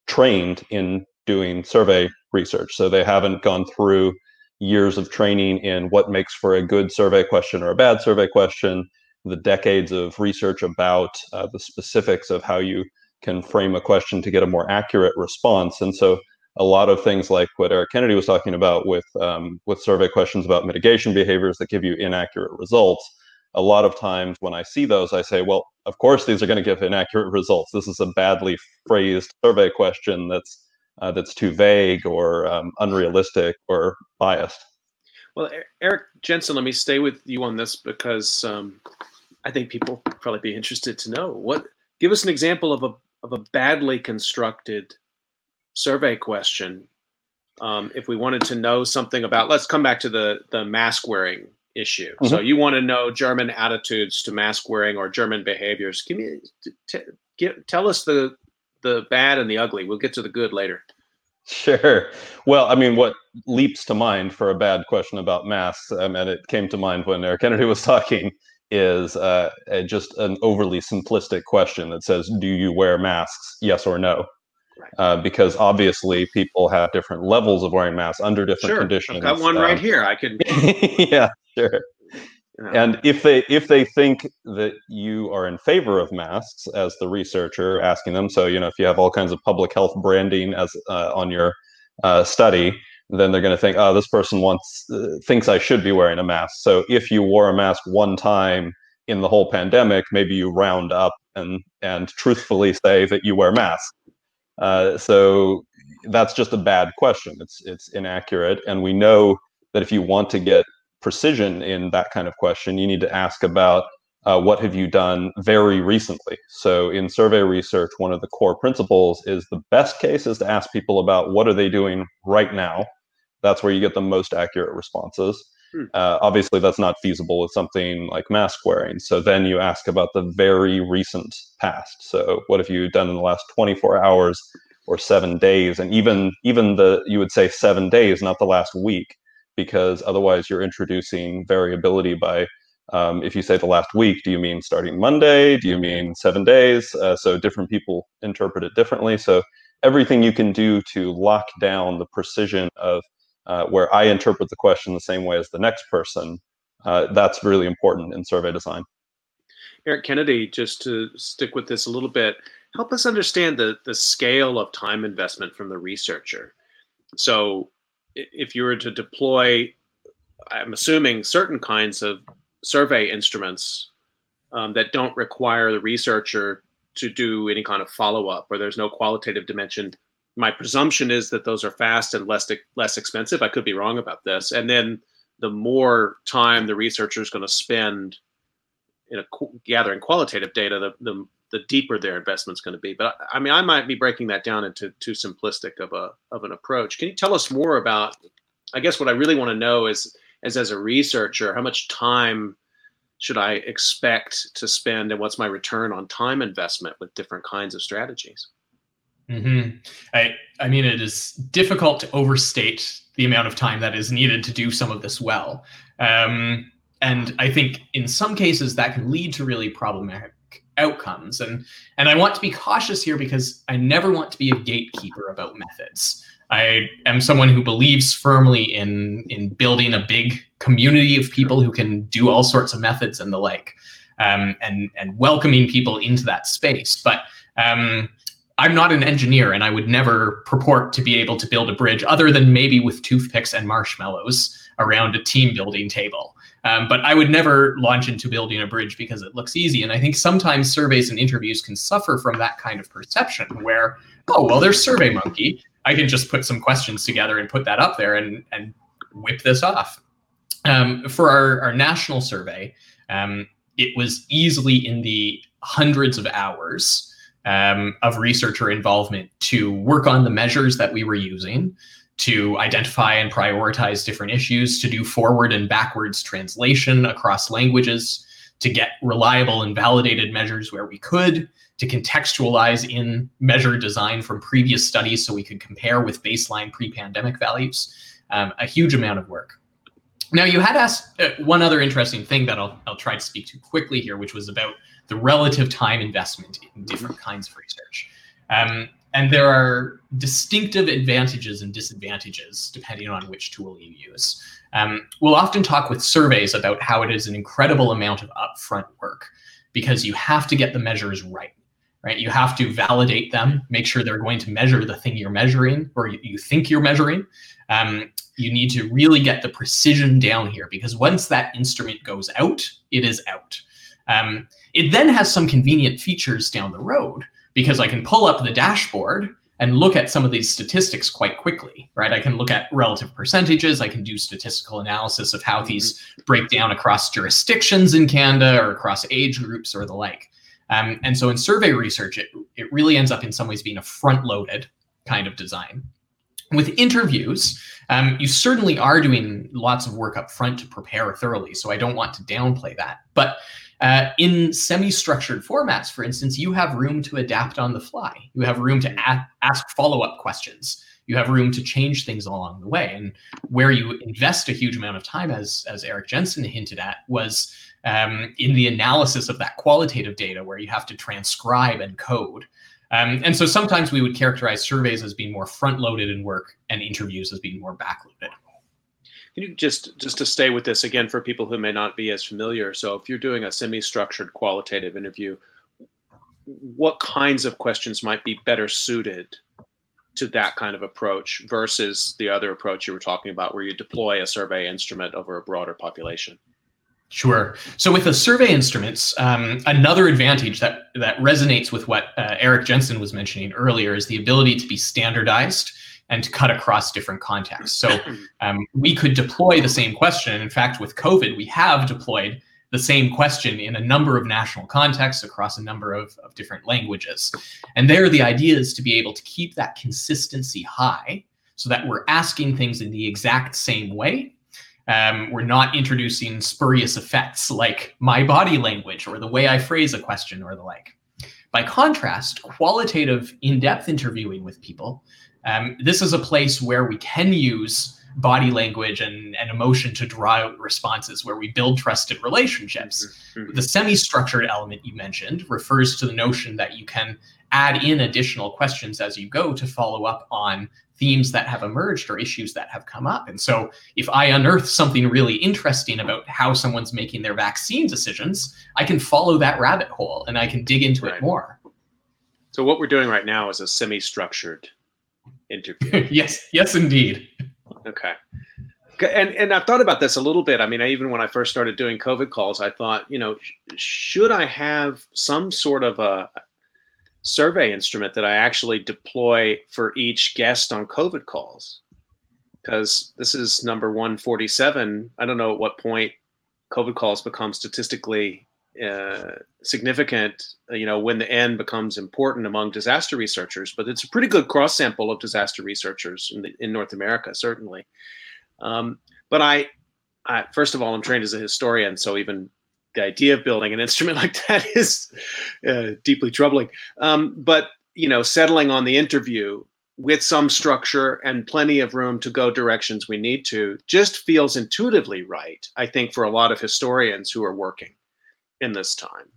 trained in doing survey research. So they haven't gone through years of training in what makes for a good survey question or a bad survey question, the decades of research about uh, the specifics of how you can frame a question to get a more accurate response. And so a lot of things like what Eric Kennedy was talking about with um, with survey questions about mitigation behaviors that give you inaccurate results a lot of times when I see those, I say, well, of course these are going to give inaccurate results. This is a badly phrased survey question that's uh, that's too vague or um, unrealistic or biased. Well, Eric Jensen, let me stay with you on this because um, I think people probably be interested to know what. Give us an example of a of a badly constructed survey question. Um, if we wanted to know something about, let's come back to the the mask wearing issue. Mm-hmm. So you want to know German attitudes to mask wearing or German behaviors. Give me, t- give, tell us the the bad and the ugly. We'll get to the good later. Sure. Well, I mean, what leaps to mind for a bad question about masks, um, and it came to mind when Eric Kennedy was talking, is uh, just an overly simplistic question that says, "Do you wear masks? Yes or no?" Uh, because obviously people have different levels of wearing masks under different sure. conditions. I've got one um, right here. I can. yeah, sure. And if they if they think that you are in favor of masks as the researcher asking them, so you know if you have all kinds of public health branding as uh, on your uh, study, then they're going to think, oh, this person wants uh, thinks I should be wearing a mask. So if you wore a mask one time in the whole pandemic, maybe you round up and and truthfully say that you wear masks. Uh, so that's just a bad question. It's it's inaccurate, and we know that if you want to get precision in that kind of question, you need to ask about uh, what have you done very recently? So in survey research, one of the core principles is the best case is to ask people about what are they doing right now. That's where you get the most accurate responses. Hmm. Uh, obviously, that's not feasible with something like mask wearing. So then you ask about the very recent past. So what have you done in the last 24 hours or seven days? And even even the you would say seven days, not the last week, because otherwise you're introducing variability by um, if you say the last week, do you mean starting Monday? Do you mean seven days? Uh, so different people interpret it differently. So everything you can do to lock down the precision of uh, where I interpret the question the same way as the next person, uh, that's really important in survey design. Eric Kennedy, just to stick with this a little bit, help us understand the, the scale of time investment from the researcher. So if you were to deploy, I'm assuming certain kinds of survey instruments um, that don't require the researcher to do any kind of follow-up or there's no qualitative dimension my presumption is that those are fast and less less expensive. I could be wrong about this. And then the more time the researcher is going to spend in a, gathering qualitative data the, the the deeper their investment is going to be. But I, mean i might be breaking that down into too simplistic of a of an approach. Can you tell us more about i guess what i really want to know is as as a researcher, how much time should I expect to spend, and what's my return on time investment with different kinds of strategies? Mm-hmm. I I mean, it is difficult to overstate the amount of time that is needed to do some of this well. Um, and I think in some cases that can lead to really problematic outcomes. And and I want to be cautious here because I never want to be a gatekeeper about methods. I am someone who believes firmly in in building a big community of people who can do all sorts of methods and the like, um, and and welcoming people into that space. But um, I'm not an engineer, and I would never purport to be able to build a bridge other than maybe with toothpicks and marshmallows around a team building table. Um, but I would never launch into building a bridge because it looks easy. And I think sometimes surveys and interviews can suffer from that kind of perception where, oh, well, there's SurveyMonkey. I can just put some questions together and put that up there and, and whip this off. Um, for our, our national survey, um, it was easily in the hundreds of hours um, of researcher involvement to work on the measures that we were using, to identify and prioritize different issues, to do forward and backwards translation across languages, to get reliable and validated measures where we could, to contextualize in measure design from previous studies so we could compare with baseline pre-pandemic values. Um, a huge amount of work. Now, you had asked uh, one other interesting thing that I'll, I'll try to speak to quickly here, which was about the relative time investment in different kinds of research. Um, and there are distinctive advantages and disadvantages depending on which tool you use. Um, we'll often talk with surveys about how it is an incredible amount of upfront work because you have to get the measures right right? You have to validate them, make sure they're going to measure the thing you're measuring or you think you're measuring. Um, you need to really get the precision down here because once that instrument goes out, it is out. Um, it then has some convenient features down the road because I can pull up the dashboard and look at some of these statistics quite quickly, right? I can look at relative percentages. I can do statistical analysis of how these break down across jurisdictions in Canada or across age groups or the like. Um, and so in survey research, it, it really ends up in some ways being a front loaded kind of design. With interviews, um, you certainly are doing lots of work up front to prepare thoroughly. So I don't want to downplay that. But uh, in semi-structured formats, for instance, you have room to adapt on the fly. You have room to a- ask follow-up questions. You have room to change things along the way. And where you invest a huge amount of time, as as Eric Jensen hinted at, was um, in the analysis of that qualitative data where you have to transcribe and code. Um, and so sometimes we would characterize surveys as being more front loaded in work and interviews as being more backloaded. Can you just just to stay with this again for people who may not be as familiar? So if you're doing a semi-structured qualitative interview, what kinds of questions might be better suited to that kind of approach versus the other approach you were talking about where you deploy a survey instrument over a broader population? Sure. So with the survey instruments, um, another advantage that that resonates with what uh, Eric Jensen was mentioning earlier is the ability to be standardized and to cut across different contexts. So um, we could deploy the same question. In fact, with COVID, we have deployed the same question in a number of national contexts across a number of, of different languages. And there, the idea is to be able to keep that consistency high so that we're asking things in the exact same way. Um, we're not introducing spurious effects like my body language or the way I phrase a question or the like. By contrast, qualitative in depth interviewing with people, um, this is a place where we can use body language and, and emotion to draw out responses where we build trusted relationships. Mm-hmm. The semi structured element you mentioned refers to the notion that you can add in additional questions as you go to follow up on themes that have emerged or issues that have come up. And so, if I unearth something really interesting about how someone's making their vaccine decisions, I can follow that rabbit hole and I can dig into right. it more. So, what we're doing right now is a semi structured interview. yes, yes, indeed. Okay. And and I've thought about this a little bit. I mean, I, even when I first started doing COVID calls, I thought, you know, should I have some sort of a survey instrument that I actually deploy for each guest on COVID calls? Because this is number 147. I don't know at what point COVID calls become statistically uh, significant, uh, you know, when the N becomes important among disaster researchers. But it's a pretty good cross sample of disaster researchers in, the, in North America, certainly. Um, but I, I, first of all, I'm trained as a historian, so even the idea of building an instrument like that is uh, deeply troubling. Um, but you know, settling on the interview with some structure and plenty of room to go directions we need to just feels intuitively right. I think for a lot of historians who are working in this time.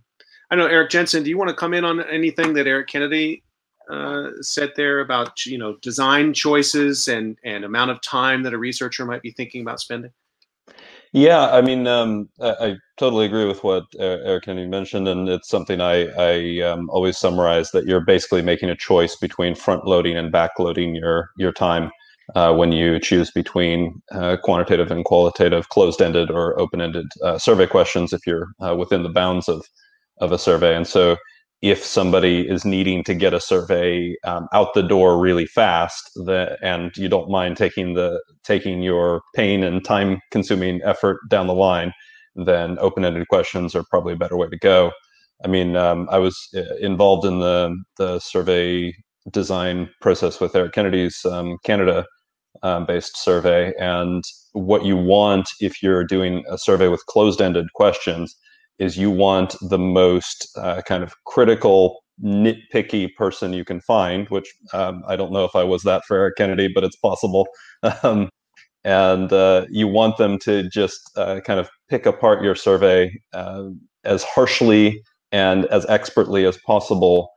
I know Eric Jensen. Do you want to come in on anything that Eric Kennedy uh, said there about you know design choices and and amount of time that a researcher might be thinking about spending? Yeah, I mean, um, I, I, totally agree with what Eric Kennedy mentioned, and it's something I, I um, always summarize that you're basically making a choice between front loading and back loading your your time uh, when you choose between uh, quantitative and qualitative, closed-ended or open-ended uh, survey questions if you're uh, within the bounds of of a survey. And so, if somebody is needing to get a survey um, out the door really fast, that and you don't mind taking the taking your pain and time-consuming effort down the line, then open-ended questions are probably a better way to go. I mean, um, I was uh, involved in the the survey design process with Eric Kennedy's um, Canada um, based survey. And what you want if you're doing a survey with closed ended questions is you want the most uh, kind of critical, nitpicky person you can find, which um, I don't know if I was that for Eric Kennedy, but it's possible. Um, and uh, you want them to just uh, kind of pick apart your survey uh, as harshly and as expertly as possible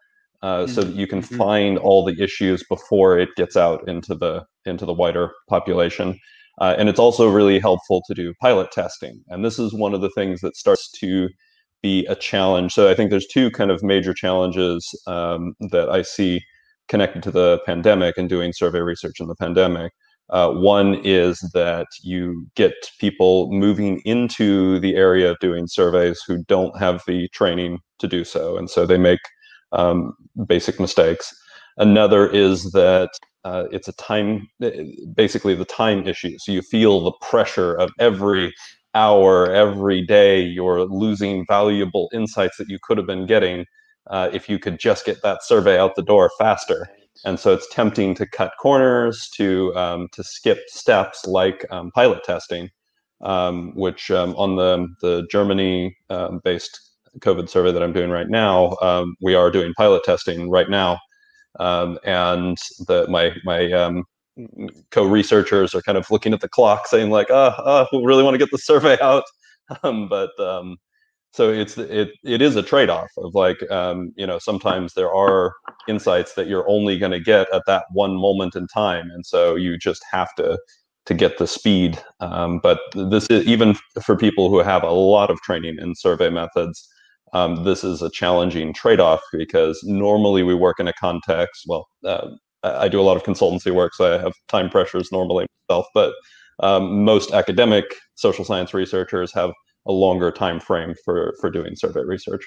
uh, so that you can mm-hmm. find all the issues before it gets out into the into the wider population. Uh, and it's also really helpful to do pilot testing. And this is one of the things that starts to be a challenge. So I think there's two kind of major challenges um, that I see connected to the pandemic and doing survey research in the pandemic. Uh, one is that you get people moving into the area of doing surveys who don't have the training to do so. And so they make um, basic mistakes. Another is that uh, it's a time, basically the time issue. So you feel the pressure of every hour, every day, you're losing valuable insights that you could have been getting uh, if you could just get that survey out the door faster. And so it's tempting to cut corners, to um, to skip steps like um, pilot testing, um, which um, on the the Germany um, based COVID survey that I'm doing right now, um, we are doing pilot testing right now, um, and the my my um, co-researchers are kind of looking at the clock, saying like, "Ah, oh, oh, we really want to get the survey out," um, but um, so it's it it is a trade-off of like um, you know sometimes there are insights that you're only going to get at that one moment in time, and so you just have to to get the speed. Um, but this is even for people who have a lot of training in survey methods um, this is a challenging trade-off because normally we work in a context. Well, uh, I do a lot of consultancy work, so I have time pressures normally myself. But um, most academic social science researchers have a longer time frame for for doing survey research.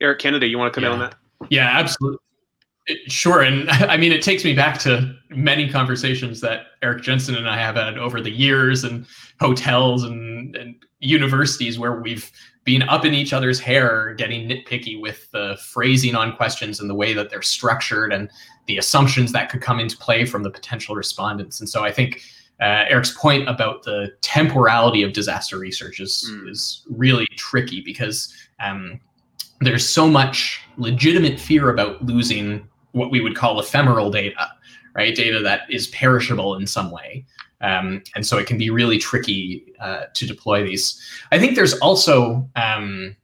Eric Kennedy, you want to come yeah. in on that? Yeah, absolutely. Sure. And I mean, it takes me back to many conversations that Eric Jensen and I have had over the years and hotels and, and universities where we've been up in each other's hair, getting nitpicky with the phrasing on questions and the way that they're structured and the assumptions that could come into play from the potential respondents. And so I think uh, Eric's point about the temporality of disaster research is, mm. is really tricky because um, there's so much legitimate fear about losing what we would call ephemeral data, right? Data that is perishable in some way. Um, and so it can be really tricky uh, to deploy these. I think there's also um,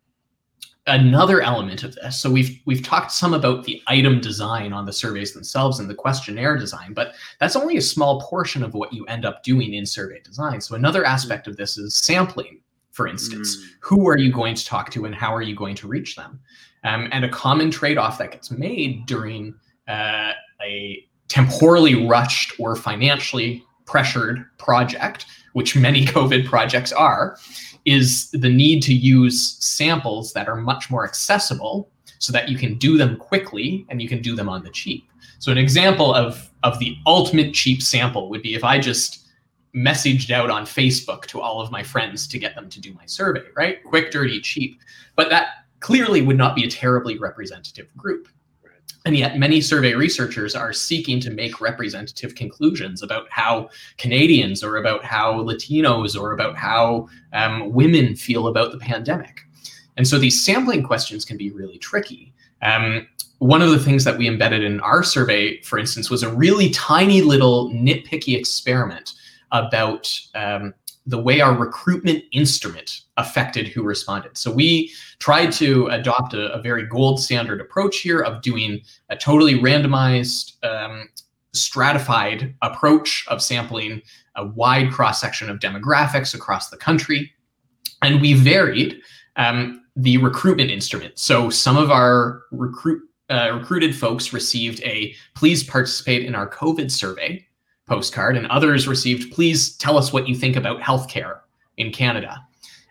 another element of this. So we've we've talked some about the item design on the surveys themselves and the questionnaire design, but that's only a small portion of what you end up doing in survey design. So another aspect of this is sampling. For instance, mm. who are you going to talk to and how are you going to reach them? Um, and a common trade-off that gets made during uh, a temporally rushed or financially pressured project, which many COVID projects are, is the need to use samples that are much more accessible so that you can do them quickly and you can do them on the cheap. So an example of, of the ultimate cheap sample would be if I just messaged out on Facebook to all of my friends to get them to do my survey, right? Quick, dirty, cheap. But that clearly would not be a terribly representative group. And yet, many survey researchers are seeking to make representative conclusions about how Canadians or about how Latinos or about how um, women feel about the pandemic. And so these sampling questions can be really tricky. Um, one of the things that we embedded in our survey, for instance, was a really tiny little nitpicky experiment about um, the way our recruitment instrument affected who responded. So we tried to adopt a, a very gold standard approach here of doing a totally randomized, um, stratified approach of sampling a wide cross section of demographics across the country. And we varied um, the recruitment instrument. So some of our recruit uh, recruited folks received a please participate in our COVID survey postcard, and others received, please tell us what you think about healthcare in Canada.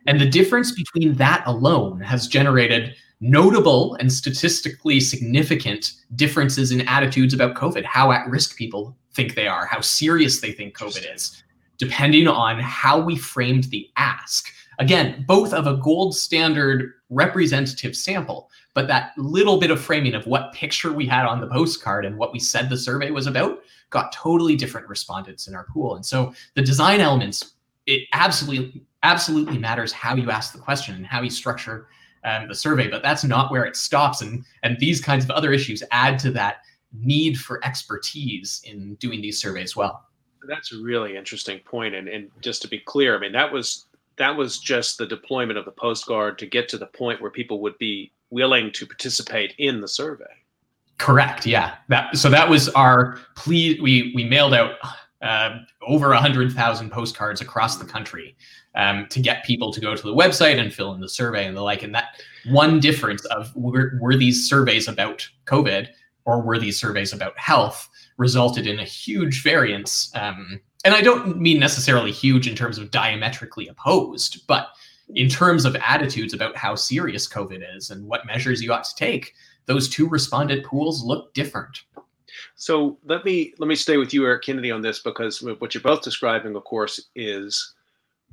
And the difference between that alone has generated notable and statistically significant differences in attitudes about COVID, how at risk people think they are, how serious they think COVID is, depending on how we framed the ask. Again, both of a gold standard representative sample, but that little bit of framing of what picture we had on the postcard and what we said the survey was about got totally different respondents in our pool. And so the design elements, it absolutely absolutely matters how you ask the question and how you structure um, the survey, but that's not where it stops. And and these kinds of other issues add to that need for expertise in doing these surveys well. That's a really interesting point. And and just to be clear, I mean that was that was just the deployment of the postcard to get to the point where people would be willing to participate in the survey. Correct. Yeah. That so that was our plea. We we mailed out uh, over hundred thousand postcards across the country um, to get people to go to the website and fill in the survey and the like. And that one difference of were, were these surveys about COVID or were these surveys about health resulted in a huge variance. Um, and I don't mean necessarily huge in terms of diametrically opposed, but in terms of attitudes about how serious COVID is and what measures you ought to take, those two respondent pools look different. So let me let me stay with you, Eric Kennedy, on this because what you're both describing, of course, is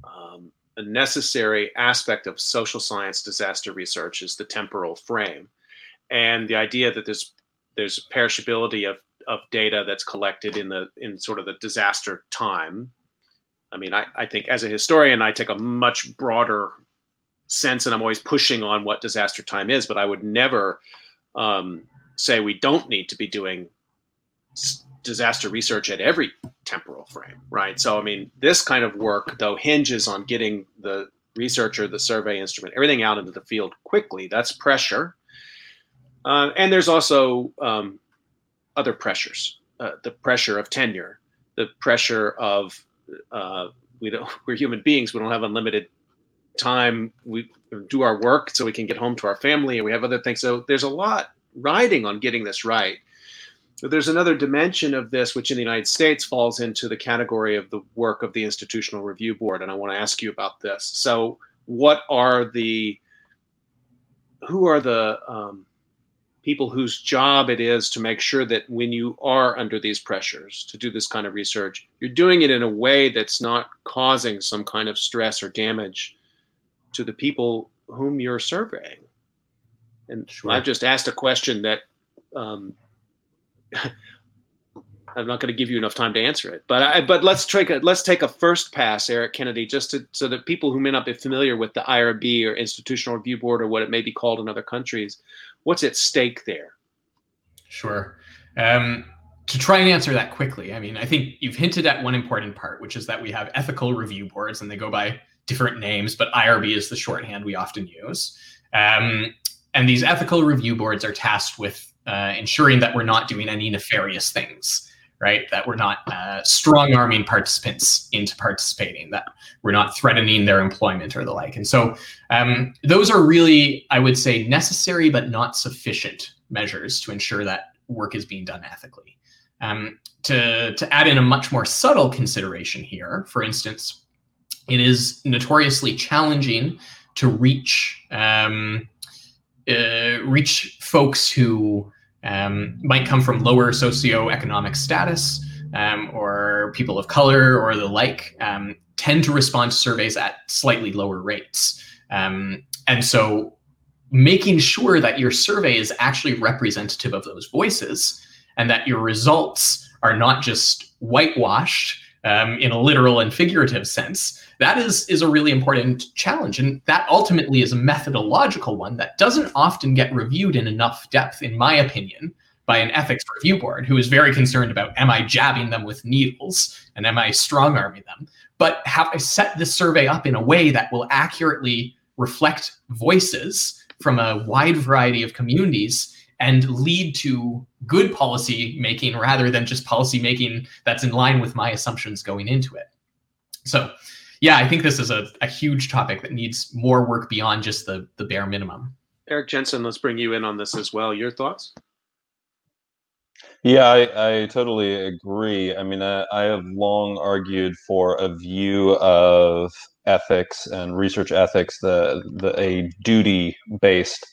um, a necessary aspect of social science disaster research is the temporal frame, and the idea that there's there's perishability of of data that's collected in the in sort of the disaster time. I mean, I, I think as a historian, I take a much broader sense, and I'm always pushing on what disaster time is, but I would never um, say we don't need to be doing disaster research at every temporal frame, right? So, I mean, this kind of work, though, hinges on getting the researcher, the survey instrument, everything out into the field quickly. That's pressure. Uh, and there's also um, other pressures uh, the pressure of tenure, the pressure of uh, we don't, we're human beings, we don't have unlimited time we do our work so we can get home to our family and we have other things. So there's a lot riding on getting this right. But there's another dimension of this which in the united states falls into the category of the work of the institutional review board and i want to ask you about this. So what are the who are the um, people whose job it is to make sure that when you are under these pressures to do this kind of research, you're doing it in a way that's not causing some kind of stress or damage to the people whom you're surveying. And sure. I've just asked a question that um, I'm not going to give you enough time to answer it, but I, but let's take a let's take a first pass, Eric Kennedy, just to, so that people who may not be familiar with the IRB or Institutional Review Board or what it may be called in other countries, what's at stake there? Sure. Um, to try and answer that quickly, I mean, I think you've hinted at one important part, which is that we have ethical review boards, and they go by different names, but IRB is the shorthand we often use. Um, and these ethical review boards are tasked with uh, ensuring that we're not doing any nefarious things right? That we're not uh, strong arming participants into participating, that we're not threatening their employment or the like. And so um, those are really, I would say, necessary but not sufficient measures to ensure that work is being done ethically. Um, to, to add in a much more subtle consideration here, for instance, it is notoriously challenging to reach um, uh, reach folks who um, might come from lower socioeconomic status um, or people of color or the like, um, tend to respond to surveys at slightly lower rates. Um, and so making sure that your survey is actually representative of those voices and that your results are not just whitewashed um, in a literal and figurative sense, that is is a really important challenge. And that ultimately is a methodological one that doesn't often get reviewed in enough depth in my opinion by an ethics review board who is very concerned about am i jabbing them with needles and am i strong arming them? But have i set this survey up in a way that will accurately reflect voices from a wide variety of communities and lead to good policy making rather than just policy making that's in line with my assumptions going into it so yeah, I think this is a, a huge topic that needs more work beyond just the, the bare minimum. Eric Jensen, let's bring you in on this as well. Your thoughts? Yeah, I, I totally agree. I mean, I, I have long argued for a view of ethics and research ethics, the, the a duty based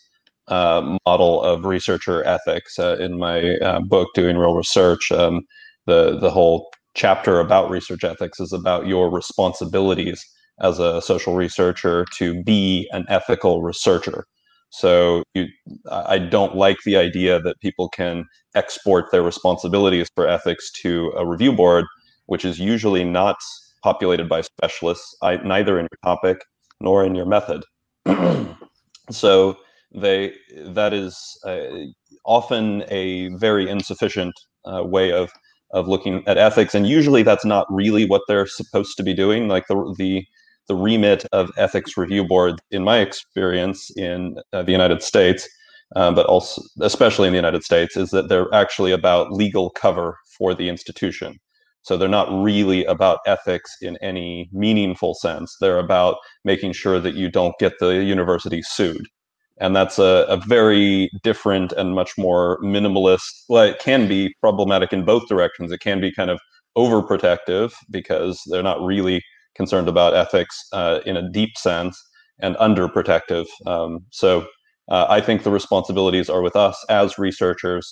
uh, model of researcher ethics. Uh, in my uh, book, Doing Real Research, um, the the whole chapter about research ethics is about your responsibilities as a social researcher to be an ethical researcher. So you, I don't like the idea that people can export their responsibilities for ethics to a review board, which is usually not populated by specialists, neither in your topic nor in your method. so they that is uh, often a very insufficient uh, way of of looking at ethics, and usually that's not really what they're supposed to be doing. Like the the the remit of ethics review boards, in my experience in uh, the United States, uh, but also especially in the United States, is that they're actually about legal cover for the institution. So they're not really about ethics in any meaningful sense. They're about making sure that you don't get the university sued and that's a, a very different and much more minimalist well it can be problematic in both directions. It can be kind of overprotective because they're not really concerned about ethics uh, in a deep sense and underprotective. Um, so uh, i think the responsibilities are with us as researchers.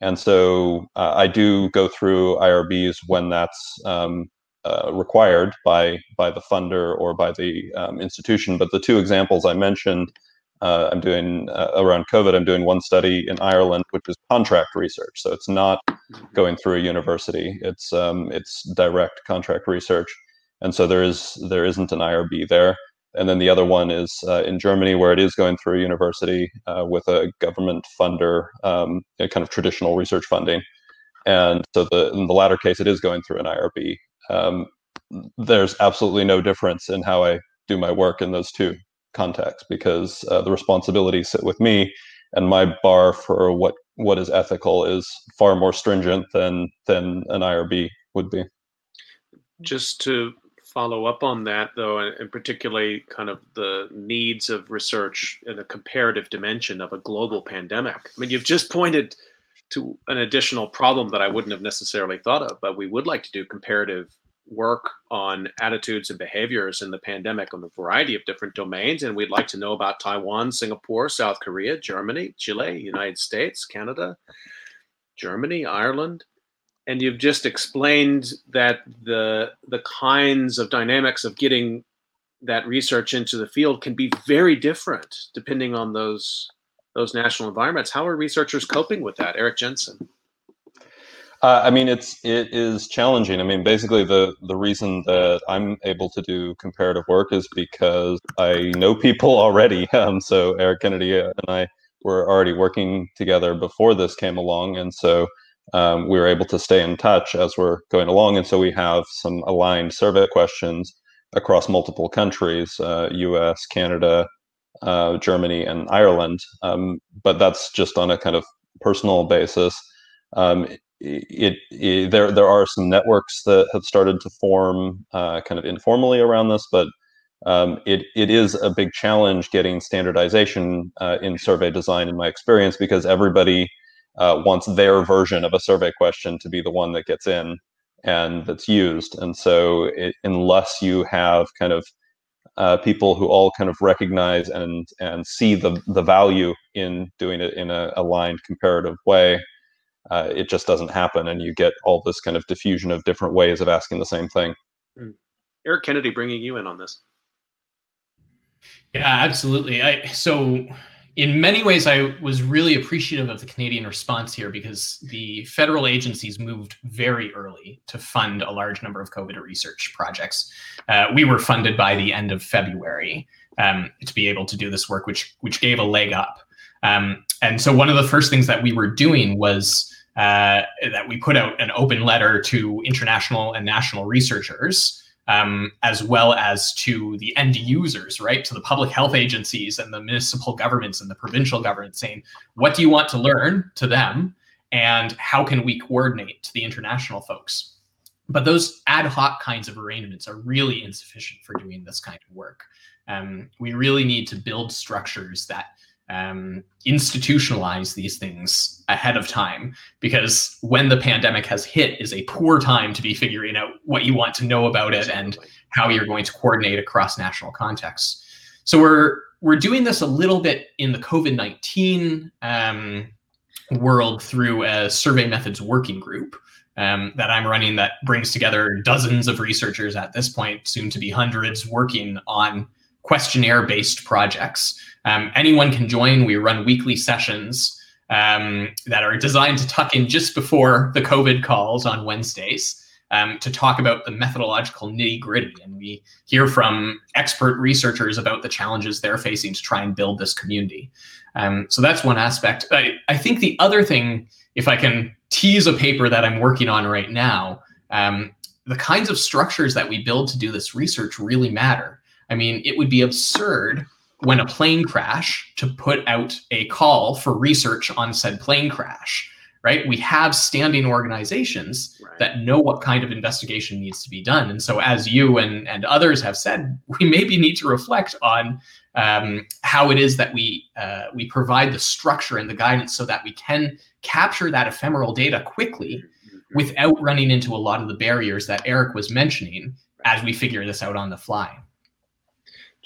And so uh, i do go through irbs when that's um, uh, required by by the funder or by the um, institution. But the two examples i mentioned uh, I'm doing uh, around COVID. I'm doing one study in Ireland, which is contract research. So it's not going through a university. It's um, it's direct contract research, and so there is there isn't an IRB there. And then the other one is uh, in Germany, where it is going through a university uh, with a government funder, um, kind of traditional research funding. And so the in the latter case, it is going through an IRB. Um, there's absolutely no difference in how I do my work in those two context because uh, the responsibilities sit with me and my bar for what what is ethical is far more stringent than than an IRB would be. Just to follow up on that though and particularly kind of the needs of research in a comparative dimension of a global pandemic. I mean you've just pointed to an additional problem that I wouldn't have necessarily thought of, but we would like to do comparative work on attitudes and behaviors in the pandemic on a variety of different domains. And we'd like to know about Taiwan, Singapore, South Korea, Germany, Chile, United States, Canada, Germany, Ireland. And you've just explained that the the kinds of dynamics of getting that research into the field can be very different depending on those those national environments. How are researchers coping with that, Eric Jensen? Uh, I mean, it's it is challenging. I mean, basically, the the reason that I'm able to do comparative work is because I know people already. Um, so Eric Kennedy and I were already working together before this came along, and so um, we were able to stay in touch as we're going along. And so we have some aligned survey questions across multiple countries: uh, U.S., Canada, uh, Germany, and Ireland. Um, but that's just on a kind of personal basis. Um, it, it, there there are some networks that have started to form uh, kind of informally around this, but um, it it is a big challenge getting standardization uh, in survey design, in my experience, because everybody uh, wants their version of a survey question to be the one that gets in and that's used, and so it, unless you have kind of uh, people who all kind of recognize and and see the the value in doing it in a aligned comparative way uh, it just doesn't happen and you get all this kind of diffusion of different ways of asking the same thing. Mm. eric kennedy bringing you in on this. Yeah absolutely. I so in many ways i was really appreciative of the canadian response here because the federal agencies moved very early to fund a large number of covid research projects. Uh, we were funded by the end of february um, to be able to do this work which which gave a leg up um, and so one of the first things that we were doing was uh, that we put out an open letter to international and national researchers, um, as well as to the end users, right, to the public health agencies and the municipal governments and the provincial governments, saying, what do you want to learn to them, and how can we coordinate to the international folks? But those ad hoc kinds of arrangements are really insufficient for doing this kind of work. Um, we really need to build structures that um, institutionalize these things ahead of time because when the pandemic has hit is a poor time to be figuring out what you want to know about it and how you're going to coordinate across national contexts. So we're we're doing this a little bit in the covid-19 um, world through a survey methods working group um, that i'm running that brings together dozens of researchers at this point soon to be hundreds working on questionnaire based projects um, anyone can join. We run weekly sessions um, that are designed to tuck in just before the COVID calls on Wednesdays um, to talk about the methodological nitty gritty. And we hear from expert researchers about the challenges they're facing to try and build this community. Um, so that's one aspect. I, I, think the other thing, if I can tease a paper that I'm working on right now, um, the kinds of structures that we build to do this research really matter. I mean, it would be absurd when a plane crash to put out a call for research on said plane crash right? We have standing organizations right. that know what kind of investigation needs to be done. And so as you and, and others have said we maybe need to reflect on um, how it is that we uh, we provide the structure and the guidance so that we can capture that ephemeral data quickly mm-hmm. without running into a lot of the barriers that eric was mentioning as we figure this out on the fly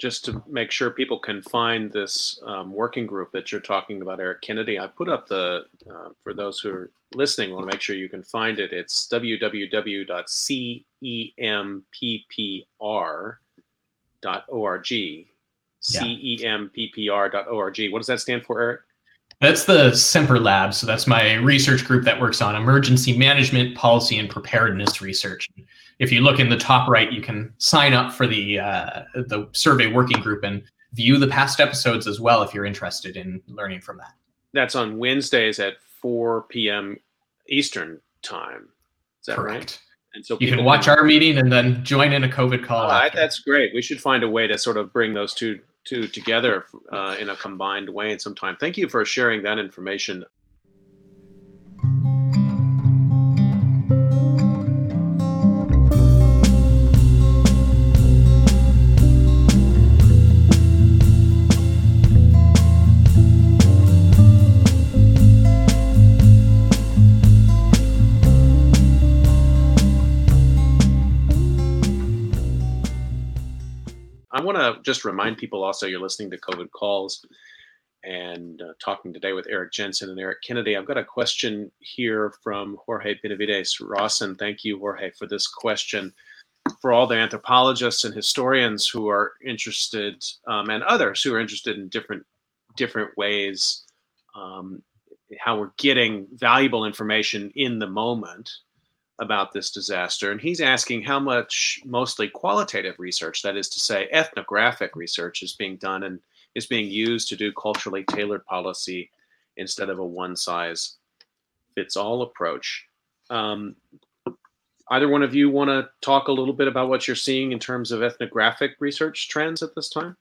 just to make sure people can find this um, working group that you're talking about, Eric Kennedy, I put up the, uh, for those who are listening, want to make sure you can find it. It's www.cemppr.org. CEMPPR.org. What does that stand for, Eric? That's the Semper Lab. So that's my research group that works on emergency management, policy, and preparedness research. If you look in the top right, you can sign up for the uh, the survey working group and view the past episodes as well if you're interested in learning from that. That's on Wednesdays at 4 p.m. Eastern time. Is that Correct. right? And so you can watch can... our meeting and then join in a COVID call. Uh, that's great. We should find a way to sort of bring those two two together uh, in a combined way in some time. Thank you for sharing that information. Want to just remind people also you're listening to COVID calls and uh, talking today with Eric Jensen and Eric Kennedy. I've got a question here from Jorge Benavides Rawson. Thank you, Jorge, for this question. For all the anthropologists and historians who are interested, um, and others who are interested in different different ways, um, how we're getting valuable information in the moment about this disaster. And he's asking how much mostly qualitative research, that is to say, ethnographic research, is being done and is being used to do culturally tailored policy instead of a one size fits all approach. Um, either one of you want to talk a little bit about what you're seeing in terms of ethnographic research trends at this time?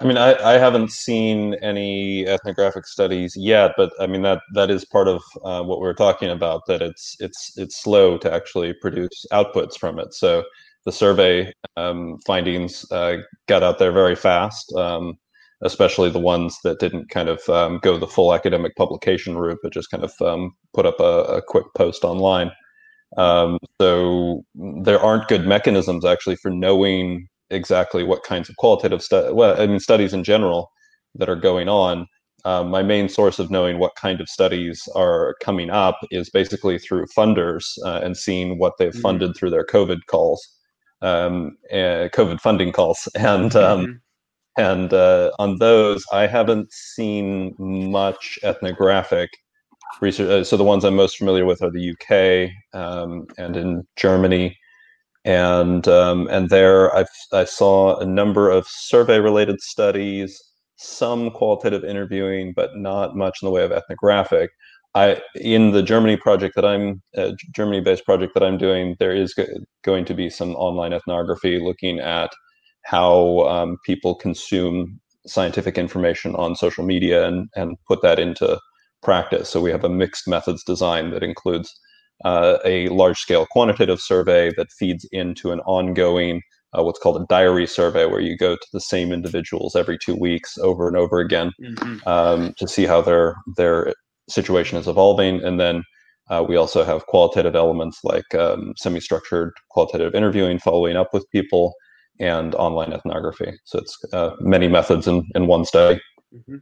I mean, I, I haven't seen any ethnographic studies yet, but I mean that that is part of uh, what we're talking about. That it's it's it's slow to actually produce outputs from it. So the survey um, findings uh, got out there very fast, um, especially the ones that didn't kind of um, go the full academic publication route, but just kind of um, put up a, a, quick post online. Um, so there aren't good mechanisms actually for knowing exactly what kinds of qualitative studies, well, I mean, studies in general that are going on. Um, my main source of knowing what kind of studies are coming up is basically through funders uh, and seeing what they've mm-hmm. funded through their COVID calls, um, uh, COVID funding calls, and um, mm-hmm. and uh, on those I haven't seen much ethnographic research. Uh, so the ones I'm most familiar with are the UK um, and in Germany and um, and there i I saw a number of survey related studies, some qualitative interviewing, but not much in the way of ethnographic. I in the Germany project that I'm uh, Germany based project that I'm doing, there is go- going to be some online ethnography looking at how um, people consume scientific information on social media and and put that into practice. So we have a mixed methods design that includes uh, a large scale quantitative survey that feeds into an ongoing uh, what's called a diary survey where you go to the same individuals every two weeks over and over again mm-hmm. um, to see how their their situation is evolving and then uh, we also have qualitative elements like um, semi-structured qualitative interviewing following up with people and online ethnography so it's uh, many methods in, in one study mm-hmm.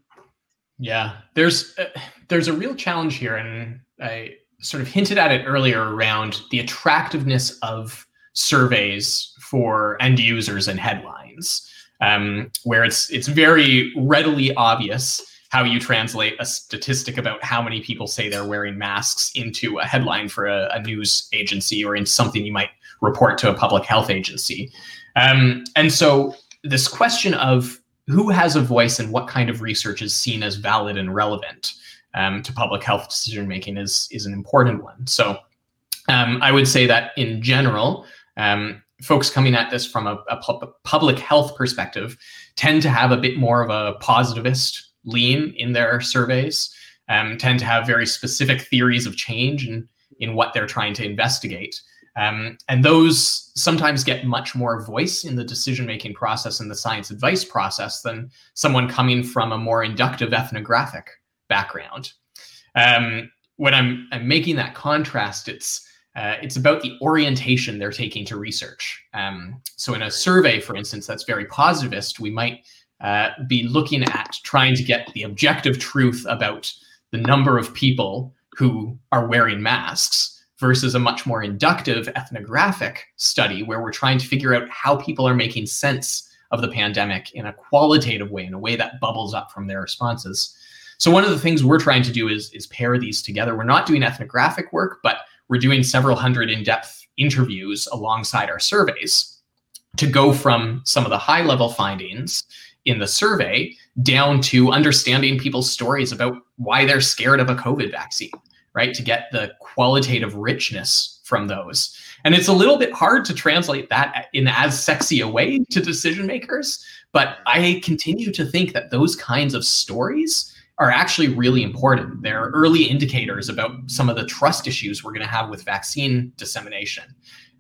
yeah there's uh, there's a real challenge here and i sort of hinted at it earlier around the attractiveness of surveys for end users and headlines, um, where it's it's very readily obvious how you translate a statistic about how many people say they're wearing masks into a headline for a, a news agency or into something you might report to a public health agency. Um, and so this question of who has a voice and what kind of research is seen as valid and relevant um, to public health decision making is is an important one. So um, I would say that in general, um, folks coming at this from a, a pu- public health perspective tend to have a bit more of a positivist lean in their surveys. Um, tend to have very specific theories of change in, in what they're trying to investigate. Um, and those sometimes get much more voice in the decision making process and the science advice process than someone coming from a more inductive ethnographic background. Um, when I'm, I'm making that contrast, it's uh, it's about the orientation they're taking to research. Um, so in a survey, for instance, that's very positivist, we might uh, be looking at trying to get the objective truth about the number of people who are wearing masks versus a much more inductive ethnographic study where we're trying to figure out how people are making sense of the pandemic in a qualitative way, in a way that bubbles up from their responses. So one of the things we're trying to do is is pair these together. We're not doing ethnographic work, but we're doing several hundred in-depth interviews alongside our surveys to go from some of the high level findings in the survey down to understanding people's stories about why they're scared of a COVID vaccine, right? To get the qualitative richness from those. And it's a little bit hard to translate that in as sexy a way to decision makers. But I continue to think that those kinds of stories are actually really important. They're early indicators about some of the trust issues we're going to have with vaccine dissemination.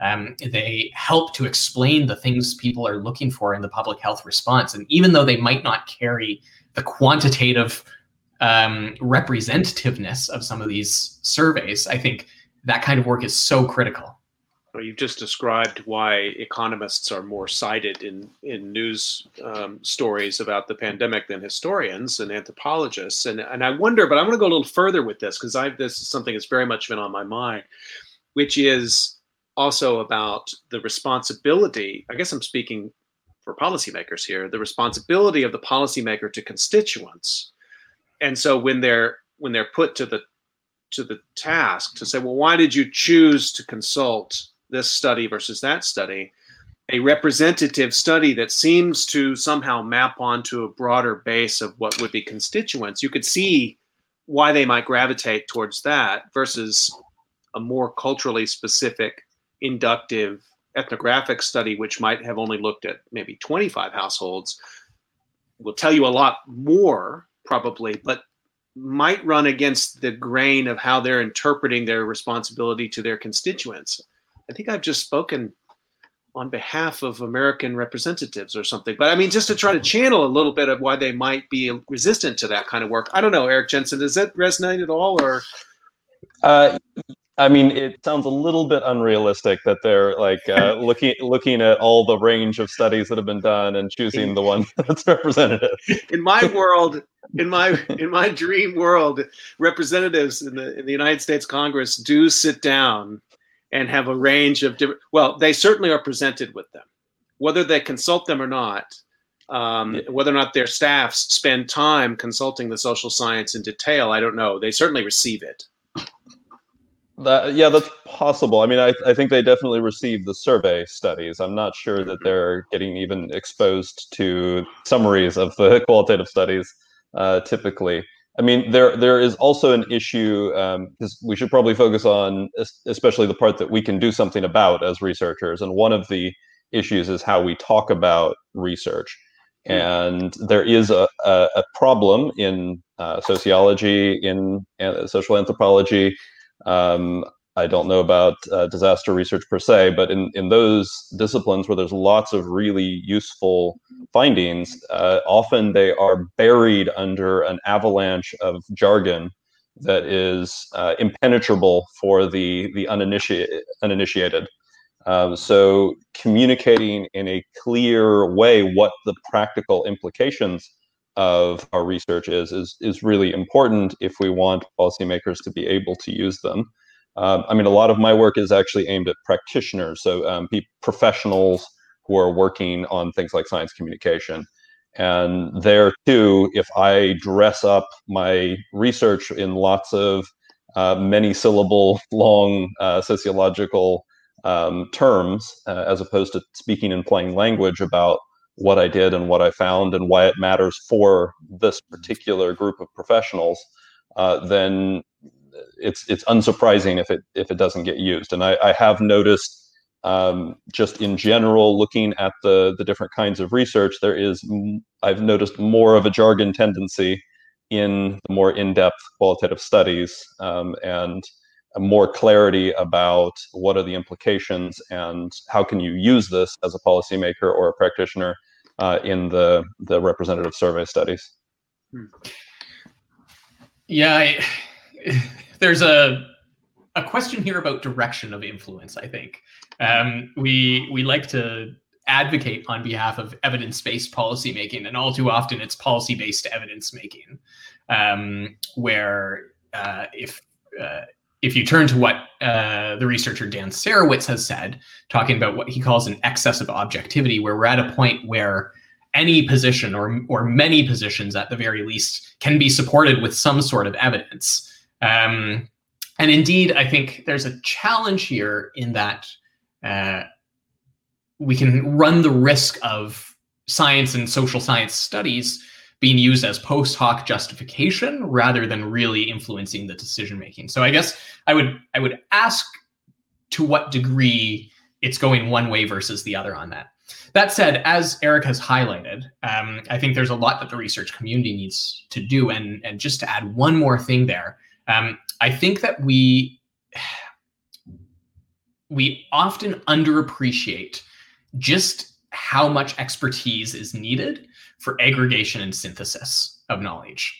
Um, they help to explain the things people are looking for in the public health response. And even though they might not carry the quantitative um, representativeness of some of these surveys, I think that kind of work is so critical. Well, you've just described why economists are more cited in in news um, stories about the pandemic than historians and anthropologists, and and I wonder, but I want to go a little further with this because I this is something that's very much been on my mind, which is also about the responsibility. I guess I'm speaking for policymakers here. The responsibility of the policymaker to constituents, and so when they're when they're put to the to the task to say, well, why did you choose to consult this study versus that study, a representative study that seems to somehow map onto a broader base of what would be constituents, you could see why they might gravitate towards that versus a more culturally specific, inductive, ethnographic study, which might have only looked at maybe 25 households, will tell you a lot more probably, but might run against the grain of how they're interpreting their responsibility to their constituents. I think I've just spoken on behalf of American representatives or something. But I mean, just to try to channel a little bit of why they might be resistant to that kind of work. I don't know, Eric Jensen, does that resonate at all, or? Uh, I mean, it sounds a little bit unrealistic that they're like uh, looking looking at all the range of studies that have been done and choosing the one that's representative. In my world, in my in my dream world, representatives in the in the United States Congress do sit down and have a range of different. Well, they certainly are presented with them, whether they consult them or not. Um, yeah. Whether or not their staffs spend time consulting the social science in detail, I don't know. They certainly receive it. That, yeah, that's possible. I mean, I, I think they definitely receive the survey studies. I'm not sure that they're getting even exposed to summaries of the qualitative studies uh, typically. I mean, there there is also an issue because um, we should probably focus on, especially the part that we can do something about as researchers. And one of the issues is how we talk about research. Hmm. And there is a, a, a problem in uh, sociology, in uh, social anthropology. Um, I don't know about uh, disaster research per se, but in, in those disciplines where there's lots of really useful findings, uh, often they are buried under an avalanche of jargon that is uh, impenetrable for the, the uninitiated. uninitiated. Um, so communicating in a clear way what the practical implications of our research is, is, is really important if we want policymakers to be able to use them. Um, I mean, a lot of my work is actually aimed at practitioners, so um, professionals who are working on things like science communication. And there too, if I dress up my research in lots of uh, many syllable long uh, sociological um, terms, uh, as opposed to speaking in plain language about what I did and what I found and why it matters for this particular group of professionals, uh, then it's it's unsurprising if it if it doesn't get used. And I, I have noticed um, just in general, looking at the the different kinds of research, there is I've noticed more of a jargon tendency in the more in-depth qualitative studies um, and more clarity about what are the implications and how can you use this as a policymaker or a practitioner uh, in the the representative survey studies. Hmm. Yeah, there's a a question here about direction of influence. I think um, we we like to advocate on behalf of evidence-based policymaking, and all too often it's policy-based evidence making, um, where uh, if uh, if you turn to what uh, the researcher Dan Sarewitz has said, talking about what he calls an excess of objectivity, where we're at a point where any position or or many positions at the very least can be supported with some sort of evidence. Um, and indeed, I think there's a challenge here in that uh, we can run the risk of science and social science studies being used as post hoc justification rather than really influencing the decision making. So I guess I would I would ask to what degree it's going one way versus the other on that. That said, as Eric has highlighted, um, I think there's a lot that the research community needs to do. And, and just to add one more thing there, um, I think that we we often underappreciate just how much expertise is needed for aggregation and synthesis of knowledge.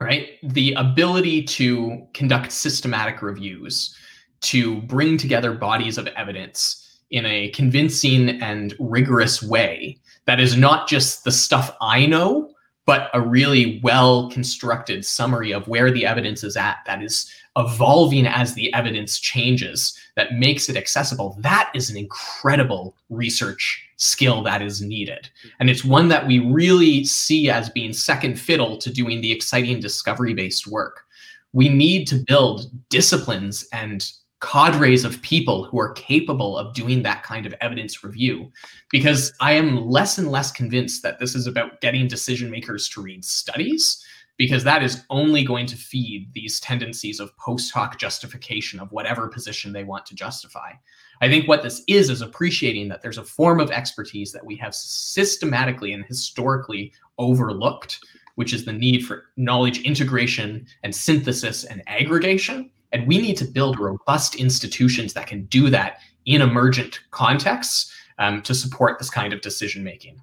Right? The ability to conduct systematic reviews, to bring together bodies of evidence in a convincing and rigorous way that is not just the stuff I know, but a really well constructed summary of where the evidence is at that is evolving as the evidence changes that makes it accessible. That is an incredible research skill that is needed. And it's one that we really see as being second fiddle to doing the exciting discovery based work. We need to build disciplines and cadres of people who are capable of doing that kind of evidence review because i am less and less convinced that this is about getting decision makers to read studies because that is only going to feed these tendencies of post hoc justification of whatever position they want to justify. I think what this is is appreciating that there's a form of expertise that we have systematically and historically overlooked which is the need for knowledge integration and synthesis and aggregation and we need to build robust institutions that can do that in emergent contexts um, to support this kind of decision making.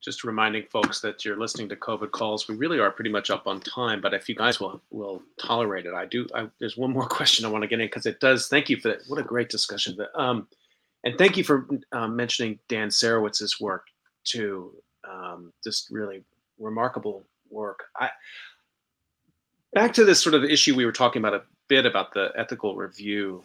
Just reminding folks that you're listening to COVID calls. We really are pretty much up on time, but if you guys will will tolerate it, I do. I, there's one more question I want to get in because it does. Thank you for that. What a great discussion. Um, and thank you for uh, mentioning Dan Sarewitz's work too. Um, just really remarkable work. I back to this sort of issue we were talking about a bit about the ethical review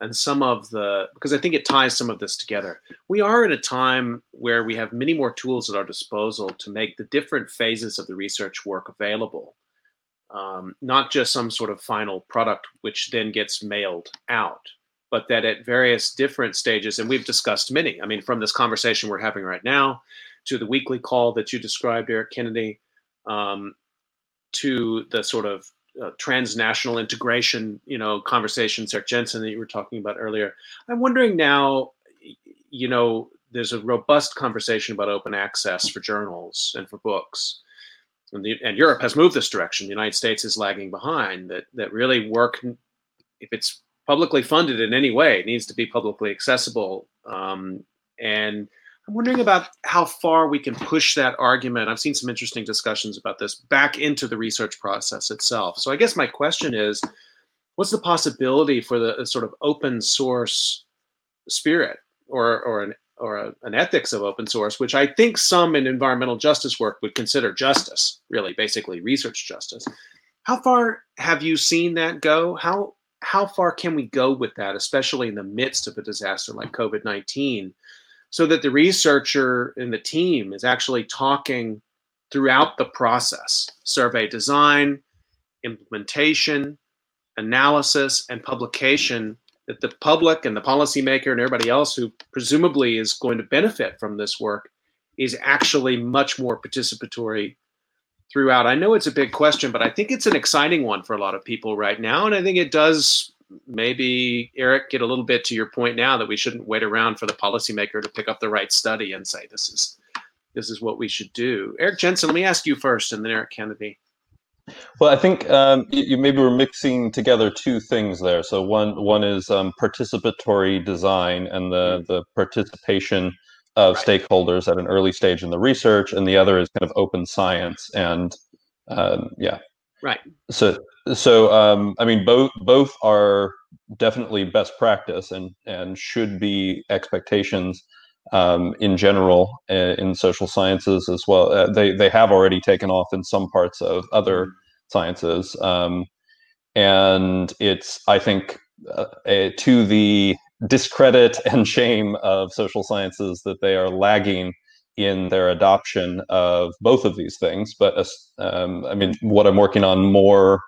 and some of the because I think it ties some of this together. We are in a time where we have many more tools at our disposal to make the different phases of the research work available, um, not just some sort of final product which then gets mailed out, but that at various different stages, and we've discussed many. I mean, from this conversation we're having right now to the weekly call that you described, Eric Kennedy, um, to the sort of uh, transnational integration, you know, conversation, Eric Jensen, that you were talking about earlier. I'm wondering now, you know, there's a robust conversation about open access for journals and for books. And, the, and Europe has moved this direction. The United States is lagging behind. That that really work, if it's publicly funded in any way, it needs to be publicly accessible. Um, and I'm wondering about how far we can push that argument. I've seen some interesting discussions about this back into the research process itself. So I guess my question is, what's the possibility for the uh, sort of open source spirit or or an or a, an ethics of open source, which I think some in environmental justice work would consider justice, really, basically research justice. How far have you seen that go? How how far can we go with that, especially in the midst of a disaster like COVID nineteen? So that the researcher and the team is actually talking throughout the process survey design, implementation, analysis, and publication that the public and the policymaker and everybody else who presumably is going to benefit from this work is actually much more participatory throughout. I know it's a big question, but I think it's an exciting one for a lot of people right now. And I think it does maybe Eric get a little bit to your point now that we shouldn't wait around for the policymaker to pick up the right study and say this is this is what we should do. Eric Jensen, let me ask you first, and then Eric Kennedy. Well, I think um, you, maybe we're mixing together two things there. So one one is um, participatory design and the mm-hmm. the participation of right. stakeholders at an early stage in the research, and the other is kind of open science and um, yeah. Right. So so um, I mean, both both are definitely best practice and and should be expectations um, in general uh, in social sciences as well. Uh, they they have already taken off in some parts of other mm-hmm. sciences, um, and it's I think uh, to the discredit and shame of social sciences that they are lagging in their adoption of both of these things. But um, I mean, what I'm working on more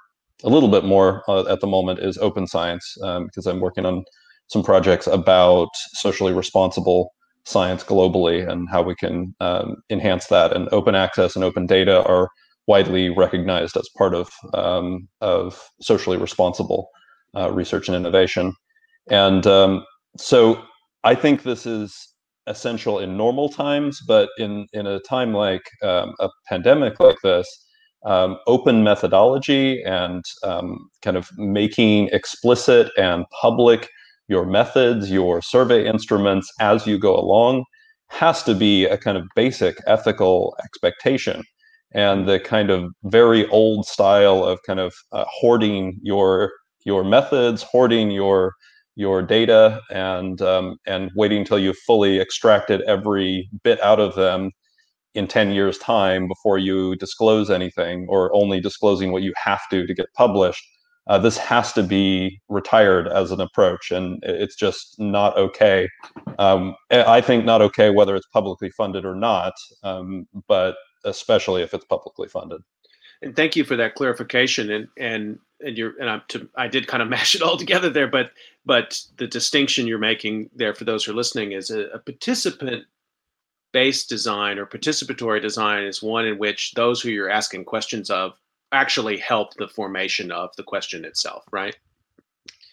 a little bit more uh, at the moment is open science um, because I'm working on some projects about socially responsible science globally and how we can um, enhance that. And open access and open data are widely recognized as part of um, of socially responsible uh, research and innovation. And um, so I think this is essential in normal times, but in in a time like um, a pandemic like this um, open methodology and um, kind of making explicit and public your methods, your survey instruments as you go along has to be a kind of basic ethical expectation. And the kind of very old style of kind of uh, hoarding your your methods, hoarding your your data, and um, and waiting until you've fully extracted every bit out of them in 10 years time before you disclose anything or only disclosing what you have to to get published uh, this has to be retired as an approach and it's just not okay. Um, i think not okay whether it's publicly funded or not um, but especially if it's publicly funded and thank you for that clarification and and and you're and I'm to, I did kind of mash it all together there, but but the distinction you're making there for those who are listening is a, a participant based design or participatory design is one in which those who you're asking questions of actually help the formation of the question itself, right?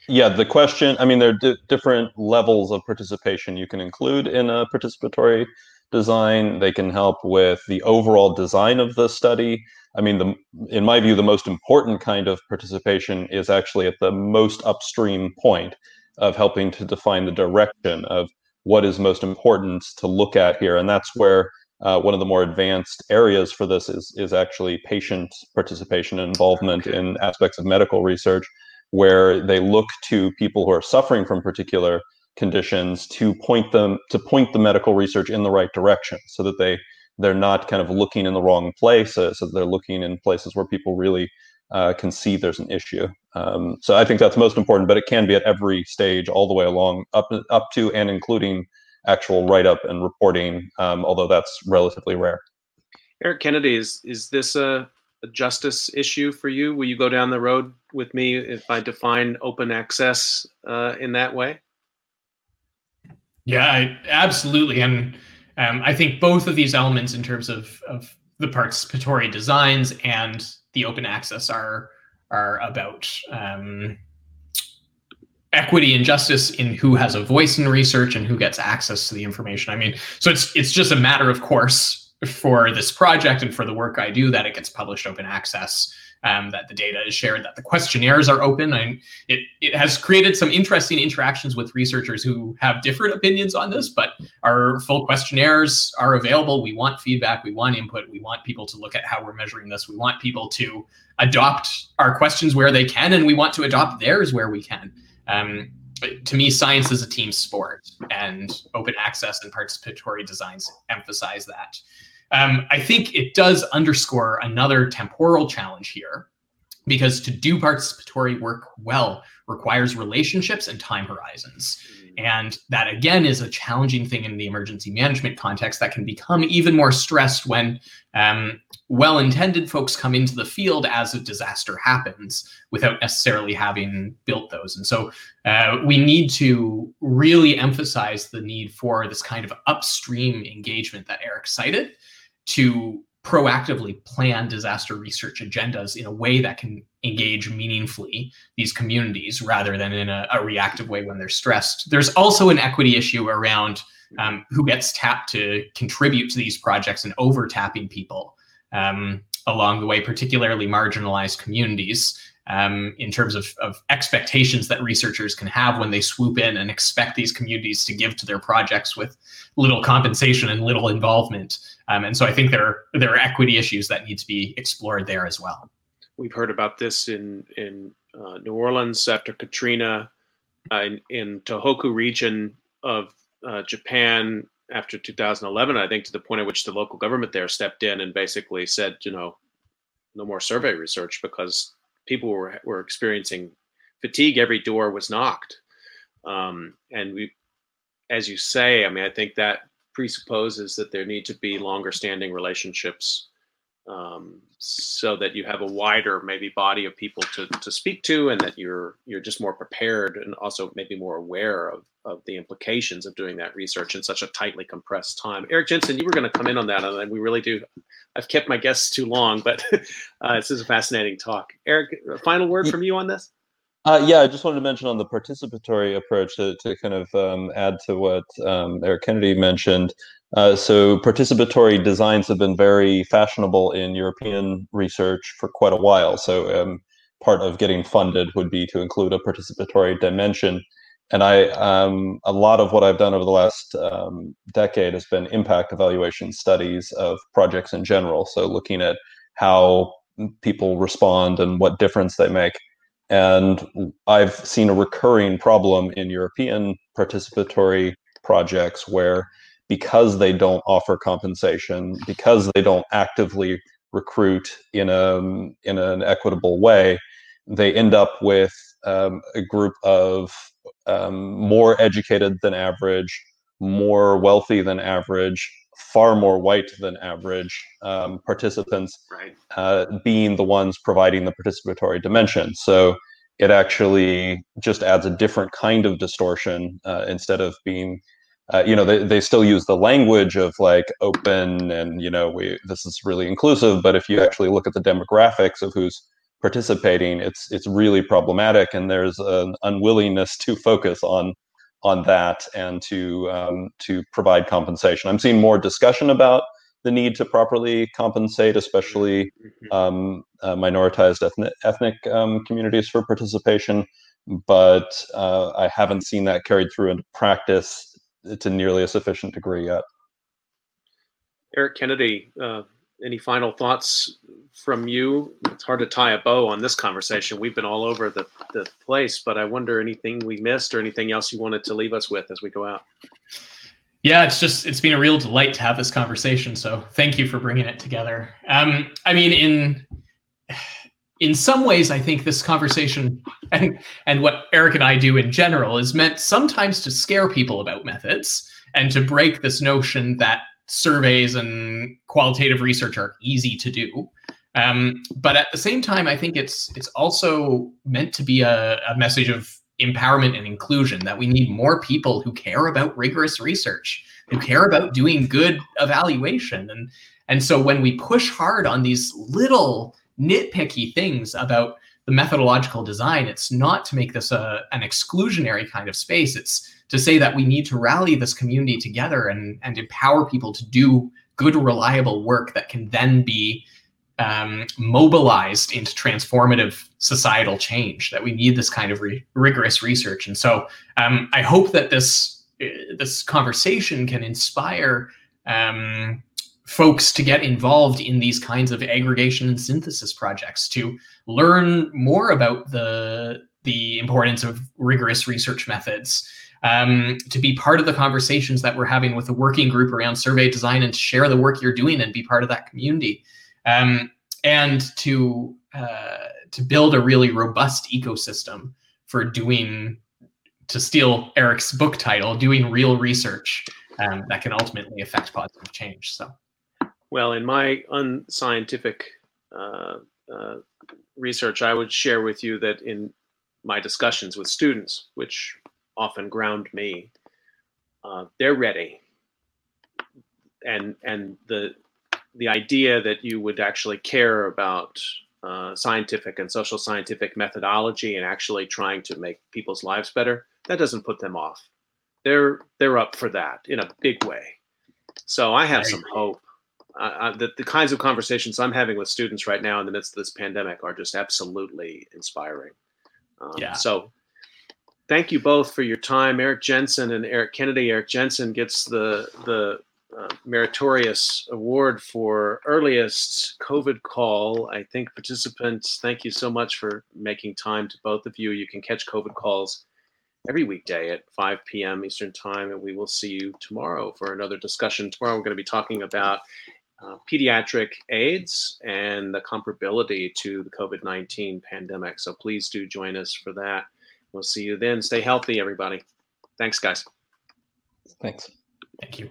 Yeah, the question, I mean, there are different levels of participation you can include in a participatory design. They can help with the overall design of the study. I mean, the, in my view, the most important kind of participation is actually at the most upstream point of helping to define the direction of what is most important to look at here. And that's where uh, one of the more advanced areas for this is, is actually patient participation and involvement okay. in aspects of medical research, where they look to people who are suffering from particular conditions to point them to point the medical research in the right direction so that they they're not kind of looking in the wrong place uh, so they're looking in places where people really uh, can see there's an issue. Um, so i think that's most important but it can be at every stage all the way along up up to and including actual write-up and reporting um, although that's relatively rare. Eric kennedy is is this a, a justice issue for you? Will you go down the road with me if i define open access uh, in that way? Yeah, absolutely. And um, I think both of these elements, in terms of, of the participatory designs and the open access, are are about um, equity and justice in who has a voice in research and who gets access to the information. I mean, so it's it's just a matter, of course, for this project and for the work I do that it gets published open access um, that the data is shared, that the questionnaires are open. And it, it has created some interesting interactions with researchers who have different opinions on this, but our full questionnaires are available. We want feedback, we want input, we want people to look at how we're measuring this, we want people to adopt our questions where they can, and we want to adopt theirs where we can. Um, to me, science is a team sport, and open access and participatory designs emphasize that. Um, I think it does underscore another temporal challenge here because to do participatory work well requires relationships and time horizons. Mm. And that again is a challenging thing in the emergency management context that can become even more stressed when um, well intended folks come into the field as a disaster happens without necessarily having built those. And so uh, we need to really emphasize the need for this kind of upstream engagement that Eric cited to proactively plan disaster research agendas in a way that can engage meaningfully these communities rather than in a, a reactive way when they're stressed. There's also an equity issue around um, who gets tapped to contribute to these projects and over tapping people um, along the way, particularly marginalized communities um, in terms of, of expectations that researchers can have when they swoop in and expect these communities to give to their projects with little compensation and little involvement. Um, and so I think there are, there are equity issues that need to be explored there as well. We've heard about this in in uh, New Orleans after Katrina, uh, in, in Tohoku region of uh, Japan after 2011. I think to the point at which the local government there stepped in and basically said, you know, no more survey research because people were were experiencing fatigue. Every door was knocked, um, and we, as you say, I mean, I think that presupposes that there need to be longer standing relationships um, so that you have a wider maybe body of people to, to speak to and that you're you're just more prepared and also maybe more aware of, of the implications of doing that research in such a tightly compressed time. Eric jensen you were going to come in on that and we really do i've kept my guests too long but uh, this is a fascinating talk. Eric final word from you on this uh, yeah, I just wanted to mention on the participatory approach to, to kind of um, add to what um, Eric Kennedy mentioned. Uh, so, participatory designs have been very fashionable in European research for quite a while. So, um, part of getting funded would be to include a participatory dimension. And I, um, a lot of what I've done over the last um, decade has been impact evaluation studies of projects in general. So, looking at how people respond and what difference they make. And I've seen a recurring problem in European participatory projects where because they don't offer compensation, because they don't actively recruit in a in an equitable way, they end up with um, a group of um, more educated than average, more wealthy than average, far more white than average um, participants right. uh, being the ones providing the participatory dimension. So it actually just adds a different kind of distortion uh, instead of being uh, you know they, they still use the language of like open and you know we this is really inclusive but if you actually look at the demographics of who's participating it's it's really problematic and there's an unwillingness to focus on on that and to um, to provide compensation i'm seeing more discussion about the need to properly compensate especially Mhm. um, uh, minoritized ethnic, ethnic um, communities for participation but uh, i haven't seen that carried through into practice to nearly a sufficient degree yet. Eric Kennedy, uh, any final thoughts from you? It's hard to tie a bow on this conversation. We've been all over the, the place, but I wonder anything we missed or anything else you wanted to leave us with as we go out. Yeah, it's just it's been a real delight to have this conversation. So thank you for bringing it together. Um, I mean, in in some ways, I think this conversation and and what Eric and I do in general is meant sometimes to scare people about methods and to break this notion that surveys and qualitative research are easy to do. Um, but at the same time, I think it's it's also meant to be a, a message of empowerment and inclusion that we need more people who care about rigorous research who care about doing good evaluation and and so when we push hard on these little nitpicky things about the methodological design it's not to make this a, an exclusionary kind of space. It's to say that we need to rally this community together and and empower people to do good reliable work that can then be um, mobilized into transformative societal change that we need this kind of re- rigorous research. And so um, i hope that this uh, this conversation can inspire um, folks to get involved in these kinds of aggregation and synthesis projects to learn more about the the importance of rigorous research methods um, to be part of the conversations that we're having with the working group around survey design and to share the work you're doing and be part of that community um, and to uh, to build a really robust ecosystem for doing to steal eric's book title doing real research um, that can ultimately affect positive change. So Well, in my unscientific uh, uh, research, I would share with you that in my discussions with students, which often ground me, uh, they're ready, and and the the idea that you would actually care about uh, scientific and social scientific methodology and actually trying to make people's lives better, that doesn't put them off. They're they're up for that in a big way. So I have some hope uh, the, the kinds of conversations I'm having with students right now in the midst of this pandemic are just absolutely inspiring. Um, Yeah. So thank you both for your time, Eric Jensen and Eric Kennedy. Eric Jensen gets the the uh, meritorious award for earliest COVID call. I think participants, thank you so much for making time to both of you. You can catch COVID calls every weekday at 5 p.m. Eastern Time, and we will see you tomorrow for another discussion. Tomorrow, we're going to be talking about uh, pediatric AIDS and the comparability to the COVID 19 pandemic. So please do join us for that. We'll see you then. Stay healthy, everybody. Thanks, guys. Thanks. thank you